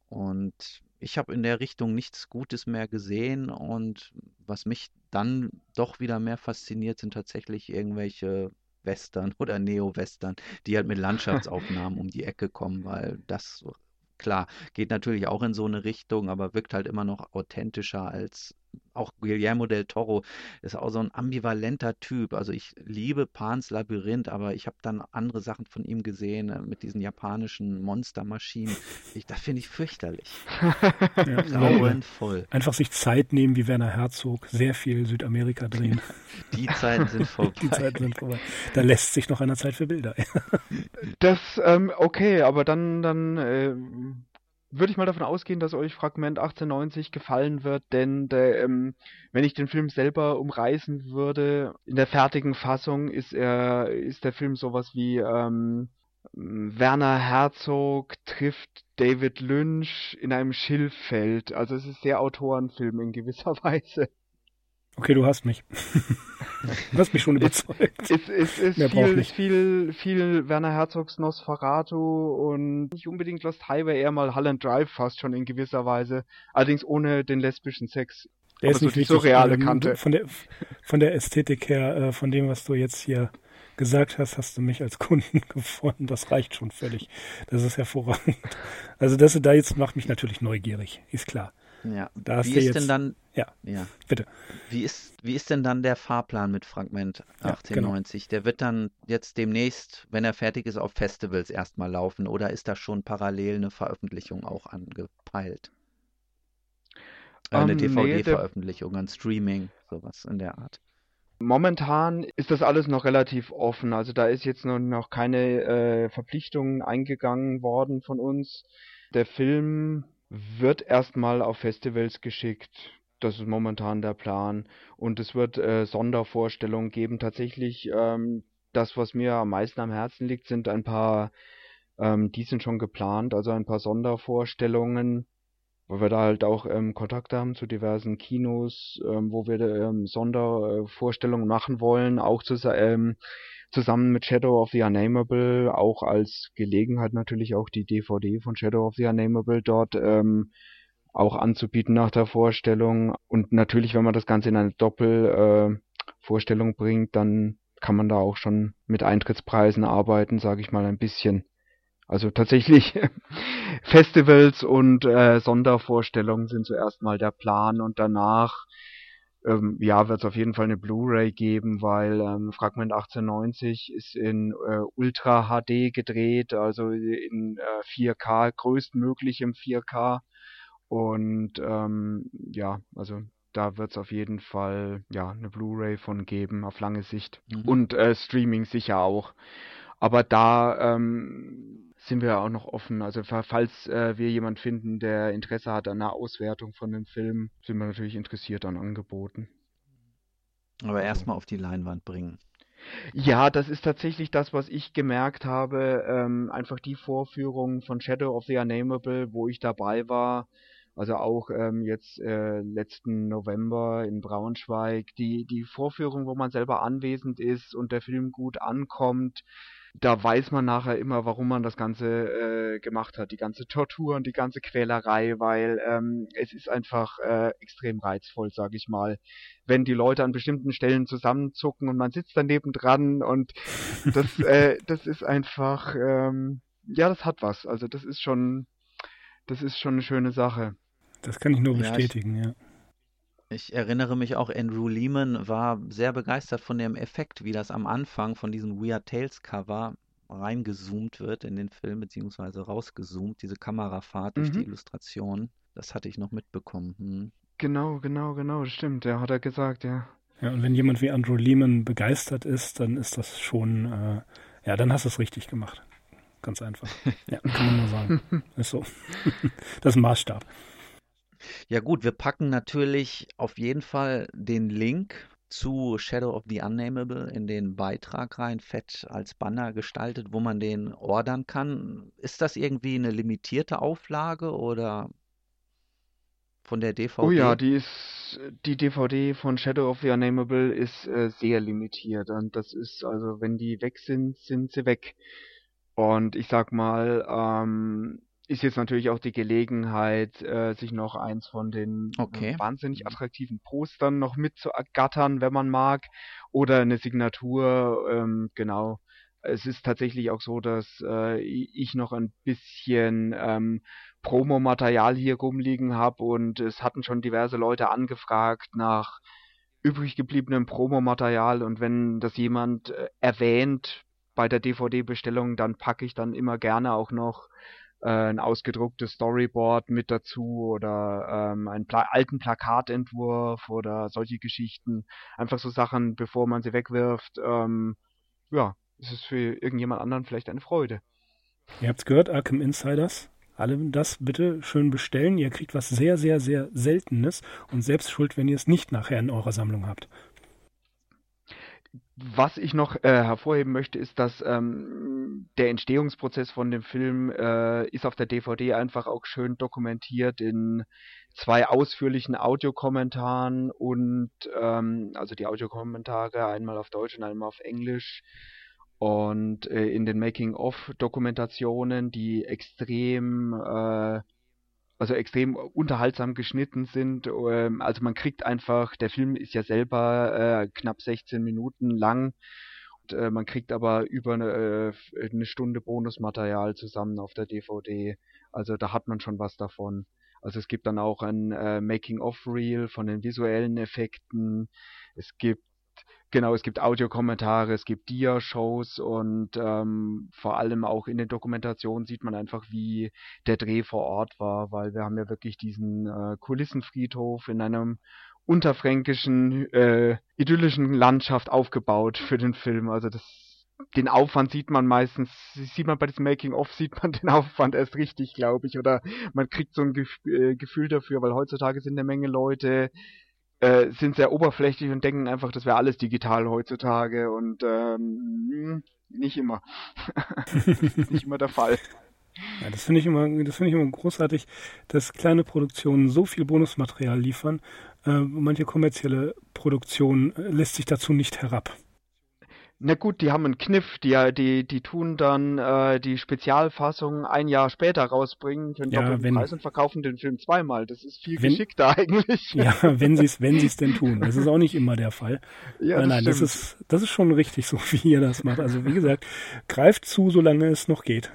Speaker 3: Und ich habe in der Richtung nichts Gutes mehr gesehen und was mich dann doch wieder mehr fasziniert, sind tatsächlich irgendwelche Western oder Neo-Western, die halt mit Landschaftsaufnahmen um die Ecke kommen, weil das klar, geht natürlich auch in so eine Richtung, aber wirkt halt immer noch authentischer als auch Guillermo del Toro ist auch so ein ambivalenter Typ. Also ich liebe Pans Labyrinth, aber ich habe dann andere Sachen von ihm gesehen äh, mit diesen japanischen Monstermaschinen. Ich, das finde ich fürchterlich.
Speaker 2: ja, Grauenvoll. Einfach sich Zeit nehmen wie Werner Herzog, sehr viel Südamerika drehen.
Speaker 3: Die Zeiten sind vorbei.
Speaker 2: Die Zeiten sind vorbei. Da lässt sich noch einer Zeit für Bilder.
Speaker 4: das, ähm, okay, aber dann, dann äh, würde ich mal davon ausgehen, dass euch Fragment 1890 gefallen wird, denn der, ähm, wenn ich den Film selber umreißen würde, in der fertigen Fassung ist er, ist der Film sowas wie ähm, Werner Herzog trifft David Lynch in einem Schilffeld. Also es ist sehr Autorenfilm in gewisser Weise.
Speaker 2: Okay, du hast mich. du hast mich schon überzeugt.
Speaker 4: Es, es, es ist viel, viel, viel Werner Herzogs Nosferatu und nicht unbedingt Lost Highway, eher mal Holland Drive fast schon in gewisser Weise. Allerdings ohne den lesbischen Sex.
Speaker 2: Der ist nicht so reale ähm, Kante. Von der, von der Ästhetik her, äh, von dem, was du jetzt hier gesagt hast, hast du mich als Kunden gefunden. Das reicht schon völlig. Das ist hervorragend. Also das da jetzt macht mich natürlich neugierig, ist klar.
Speaker 3: Ja. Da wie ist jetzt, denn dann?
Speaker 2: Ja. ja. Bitte.
Speaker 3: Wie ist wie ist denn dann der Fahrplan mit Fragment 1890? Ja, genau. Der wird dann jetzt demnächst, wenn er fertig ist, auf Festivals erstmal laufen oder ist da schon parallel eine Veröffentlichung auch angepeilt? Äh, eine um, ähm, DVD-Veröffentlichung, nee, ein Streaming, sowas in der Art.
Speaker 4: Momentan ist das alles noch relativ offen. Also da ist jetzt noch, noch keine äh, Verpflichtung eingegangen worden von uns. Der Film wird erstmal auf Festivals geschickt. Das ist momentan der Plan. Und es wird äh, Sondervorstellungen geben. Tatsächlich, ähm, das, was mir am meisten am Herzen liegt, sind ein paar, ähm, die sind schon geplant, also ein paar Sondervorstellungen, weil wir da halt auch ähm, Kontakt haben zu diversen Kinos, ähm, wo wir ähm, Sondervorstellungen machen wollen, auch zu, ähm, zusammen mit Shadow of the Unnameable auch als Gelegenheit natürlich auch die DVD von Shadow of the Unnameable dort ähm, auch anzubieten nach der Vorstellung. Und natürlich, wenn man das Ganze in eine Doppelvorstellung äh, bringt, dann kann man da auch schon mit Eintrittspreisen arbeiten, sage ich mal ein bisschen. Also tatsächlich Festivals und äh, Sondervorstellungen sind zuerst mal der Plan und danach ähm, ja, wird es auf jeden Fall eine Blu-ray geben, weil ähm, Fragment 1890 ist in äh, Ultra HD gedreht, also in äh, 4K, größtmöglichem 4K. Und ähm, ja, also da wird es auf jeden Fall ja eine Blu-ray von geben auf lange Sicht mhm. und äh, Streaming sicher auch. Aber da ähm, sind wir auch noch offen. Also falls äh, wir jemand finden, der Interesse hat an einer Auswertung von dem Film, sind wir natürlich interessiert an Angeboten.
Speaker 3: Aber erstmal auf die Leinwand bringen.
Speaker 4: Ja, das ist tatsächlich das, was ich gemerkt habe. Ähm, einfach die Vorführung von Shadow of the Unnameable, wo ich dabei war. Also auch ähm, jetzt äh, letzten November in Braunschweig. Die, die Vorführung, wo man selber anwesend ist und der Film gut ankommt da weiß man nachher immer, warum man das Ganze äh, gemacht hat. Die ganze Tortur und die ganze Quälerei, weil ähm, es ist einfach äh, extrem reizvoll, sag ich mal. Wenn die Leute an bestimmten Stellen zusammenzucken und man sitzt daneben dran und das, äh, das ist einfach, ähm, ja, das hat was. Also das ist schon, das ist schon eine schöne Sache.
Speaker 2: Das kann ich nur bestätigen, ja. Ich, ja.
Speaker 3: Ich erinnere mich auch, Andrew Lehman war sehr begeistert von dem Effekt, wie das am Anfang von diesem Weird Tales Cover reingezoomt wird in den Film, beziehungsweise rausgezoomt, diese Kamerafahrt durch die mhm. Illustration. Das hatte ich noch mitbekommen. Hm.
Speaker 4: Genau, genau, genau, stimmt, ja, hat er gesagt, ja.
Speaker 2: Ja, und wenn jemand wie Andrew Lehman begeistert ist, dann ist das schon, äh, ja, dann hast du es richtig gemacht. Ganz einfach. Ja, kann man nur sagen. Ist so. das ist ein Maßstab.
Speaker 3: Ja gut, wir packen natürlich auf jeden Fall den Link zu Shadow of the Unnamable in den Beitrag rein, fett als Banner gestaltet, wo man den ordern kann. Ist das irgendwie eine limitierte Auflage oder von der DVD?
Speaker 4: Oh ja, die ist die DVD von Shadow of the Unnamable ist äh, sehr limitiert und das ist also, wenn die weg sind, sind sie weg. Und ich sag mal, ähm, ist jetzt natürlich auch die Gelegenheit, äh, sich noch eins von den äh, okay. wahnsinnig attraktiven Postern noch mitzuergattern, wenn man mag, oder eine Signatur, ähm, genau. Es ist tatsächlich auch so, dass äh, ich noch ein bisschen ähm, Promomaterial hier rumliegen habe und es hatten schon diverse Leute angefragt nach übrig gebliebenem Promomaterial und wenn das jemand äh, erwähnt bei der DVD-Bestellung, dann packe ich dann immer gerne auch noch äh, ein ausgedrucktes Storyboard mit dazu oder ähm, einen Pla alten Plakatentwurf oder solche Geschichten. Einfach so Sachen, bevor man sie wegwirft. Ähm, ja, es ist für irgendjemand anderen vielleicht eine Freude.
Speaker 2: Ihr habt's gehört, Arkham Insiders. Alle das bitte schön bestellen. Ihr kriegt was sehr, sehr, sehr Seltenes und selbst schuld, wenn ihr es nicht nachher in eurer Sammlung habt.
Speaker 4: Was ich noch äh, hervorheben möchte, ist, dass ähm, der Entstehungsprozess von dem Film äh, ist auf der DVD einfach auch schön dokumentiert in zwei ausführlichen Audiokommentaren und ähm, also die Audiokommentare einmal auf Deutsch und einmal auf Englisch und äh, in den Making-of-Dokumentationen, die extrem äh, also extrem unterhaltsam geschnitten sind. Ähm, also man kriegt einfach, der Film ist ja selber äh, knapp 16 Minuten lang. Äh, man kriegt aber über eine, äh, eine Stunde Bonusmaterial zusammen auf der DVD. Also da hat man schon was davon. Also es gibt dann auch ein Making-of-Reel von den visuellen Effekten. Es gibt Genau, es gibt Audiokommentare, es gibt Dia-Shows und ähm, vor allem auch in den Dokumentationen sieht man einfach, wie der Dreh vor Ort war, weil wir haben ja wirklich diesen äh, Kulissenfriedhof in einem unterfränkischen, äh, idyllischen Landschaft aufgebaut für den Film. Also das den Aufwand sieht man meistens, sieht man bei diesem Making-of, sieht man den Aufwand erst richtig, glaube ich, oder man kriegt so ein äh, Gefühl dafür, weil heutzutage sind eine Menge Leute, äh, sind sehr oberflächlich und denken einfach, das wäre alles digital heutzutage und ähm, nicht immer. das ist nicht immer der Fall.
Speaker 2: Ja, das finde ich immer, ich immer großartig, dass kleine Produktionen so viel Bonusmaterial liefern. Äh, manche kommerzielle Produktion äh, lässt sich dazu nicht herab.
Speaker 4: Na gut, die haben einen Kniff, die, die, die tun dann äh, die Spezialfassung ein Jahr später rausbringen für den ja, doppelten wenn, Preis und verkaufen den Film zweimal. Das ist viel wenn, geschickter eigentlich.
Speaker 2: Ja, wenn sie es wenn sie's denn tun. Das ist auch nicht immer der Fall. Ja, nein, nein, das ist, das ist schon richtig so, wie ihr das macht. Also wie gesagt, greift zu, solange es noch geht.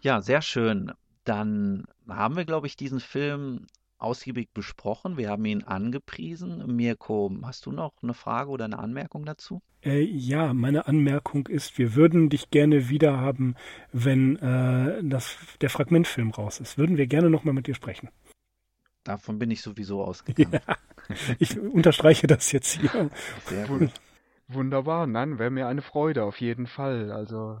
Speaker 3: Ja, sehr schön. Dann haben wir, glaube ich, diesen Film ausgiebig besprochen. Wir haben ihn angepriesen. Mirko, hast du noch eine Frage oder eine Anmerkung dazu?
Speaker 2: Äh, ja, meine Anmerkung ist, wir würden dich gerne wieder haben, wenn äh, das, der Fragmentfilm raus ist. Würden wir gerne nochmal mit dir sprechen.
Speaker 3: Davon bin ich sowieso ausgegangen. Ja,
Speaker 2: ich unterstreiche das jetzt hier.
Speaker 4: Sehr gut. Wunderbar, nein, wäre mir eine Freude auf jeden Fall. Also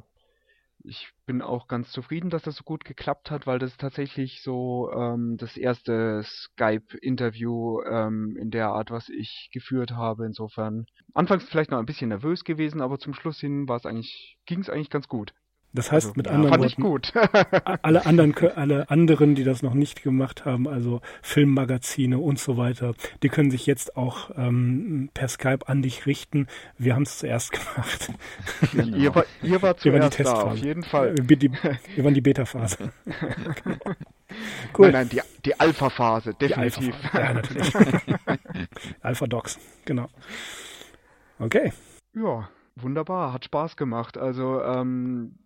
Speaker 4: ich bin auch ganz zufrieden, dass das so gut geklappt hat, weil das tatsächlich so ähm, das erste Skype-Interview ähm, in der Art, was ich geführt habe. Insofern anfangs vielleicht noch ein bisschen nervös gewesen, aber zum Schluss hin war es eigentlich, ging es eigentlich ganz gut.
Speaker 2: Das heißt also, mit ja, anderen fand Worten, ich gut. alle anderen, alle anderen, die das noch nicht gemacht haben, also Filmmagazine und so weiter, die können sich jetzt auch ähm, per Skype an dich richten. Wir haben es zuerst gemacht.
Speaker 4: Genau. ihr, war, ihr war zuerst wir waren die da, auf jeden Fall.
Speaker 2: Wir, die, wir waren die Beta-Phase.
Speaker 4: cool. Nein, nein, die, die Alpha-Phase, definitiv.
Speaker 2: Die Alpha ja, natürlich. Alpha-Docs, genau. Okay.
Speaker 4: Ja, wunderbar, hat Spaß gemacht. Also ähm,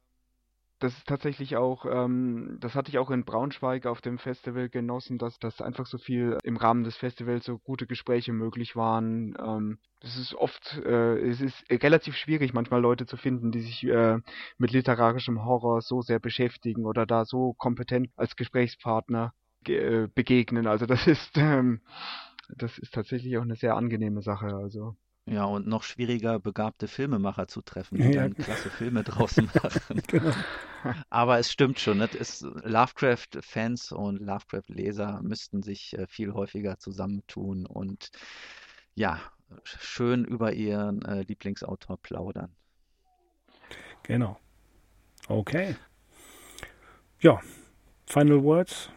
Speaker 4: das ist tatsächlich auch, ähm, das hatte ich auch in Braunschweig auf dem Festival genossen, dass das einfach so viel im Rahmen des Festivals so gute Gespräche möglich waren. Ähm, ist oft, äh, es ist relativ schwierig, manchmal Leute zu finden, die sich äh, mit literarischem Horror so sehr beschäftigen oder da so kompetent als Gesprächspartner ge äh, begegnen. Also das ist, ähm, das ist tatsächlich auch eine sehr angenehme Sache. Also
Speaker 3: ja, und noch schwieriger, begabte Filmemacher zu treffen, die ja. dann klasse Filme draußen machen. genau. Aber es stimmt schon, ne? Lovecraft-Fans und Lovecraft-Leser müssten sich äh, viel häufiger zusammentun und ja, schön über ihren äh, Lieblingsautor plaudern.
Speaker 2: Genau. Okay. Ja, Final Words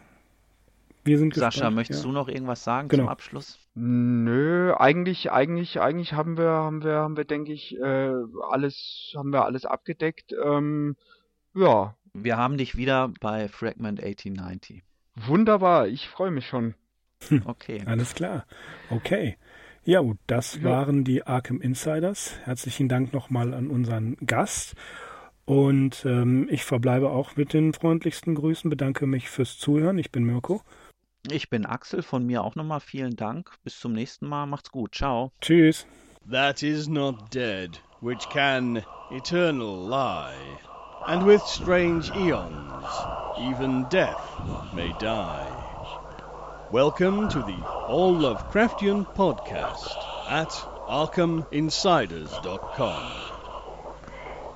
Speaker 2: wir sind
Speaker 3: Sascha, gespannt, möchtest ja. du noch irgendwas sagen genau. zum Abschluss?
Speaker 4: Nö, eigentlich, eigentlich, eigentlich haben wir, haben wir, haben wir, denke ich, äh, alles, haben wir alles abgedeckt. Ähm, ja.
Speaker 3: Wir haben dich wieder bei Fragment 1890.
Speaker 4: Wunderbar, ich freue mich schon.
Speaker 2: Okay. Alles klar. Okay. Ja, gut, das ja. waren die Arkham Insiders. Herzlichen Dank nochmal an unseren Gast. Und ähm, ich verbleibe auch mit den freundlichsten Grüßen, bedanke mich fürs Zuhören. Ich bin Mirko.
Speaker 3: Ich bin Axel, von mir auch nochmal vielen Dank. Bis zum nächsten Mal. Macht's gut. Ciao.
Speaker 2: Tschüss.
Speaker 1: That is not dead, which can eternal lie. And with strange eons, even death may die. Welcome to the All Lovecraftian podcast at ArkhamInsiders.com.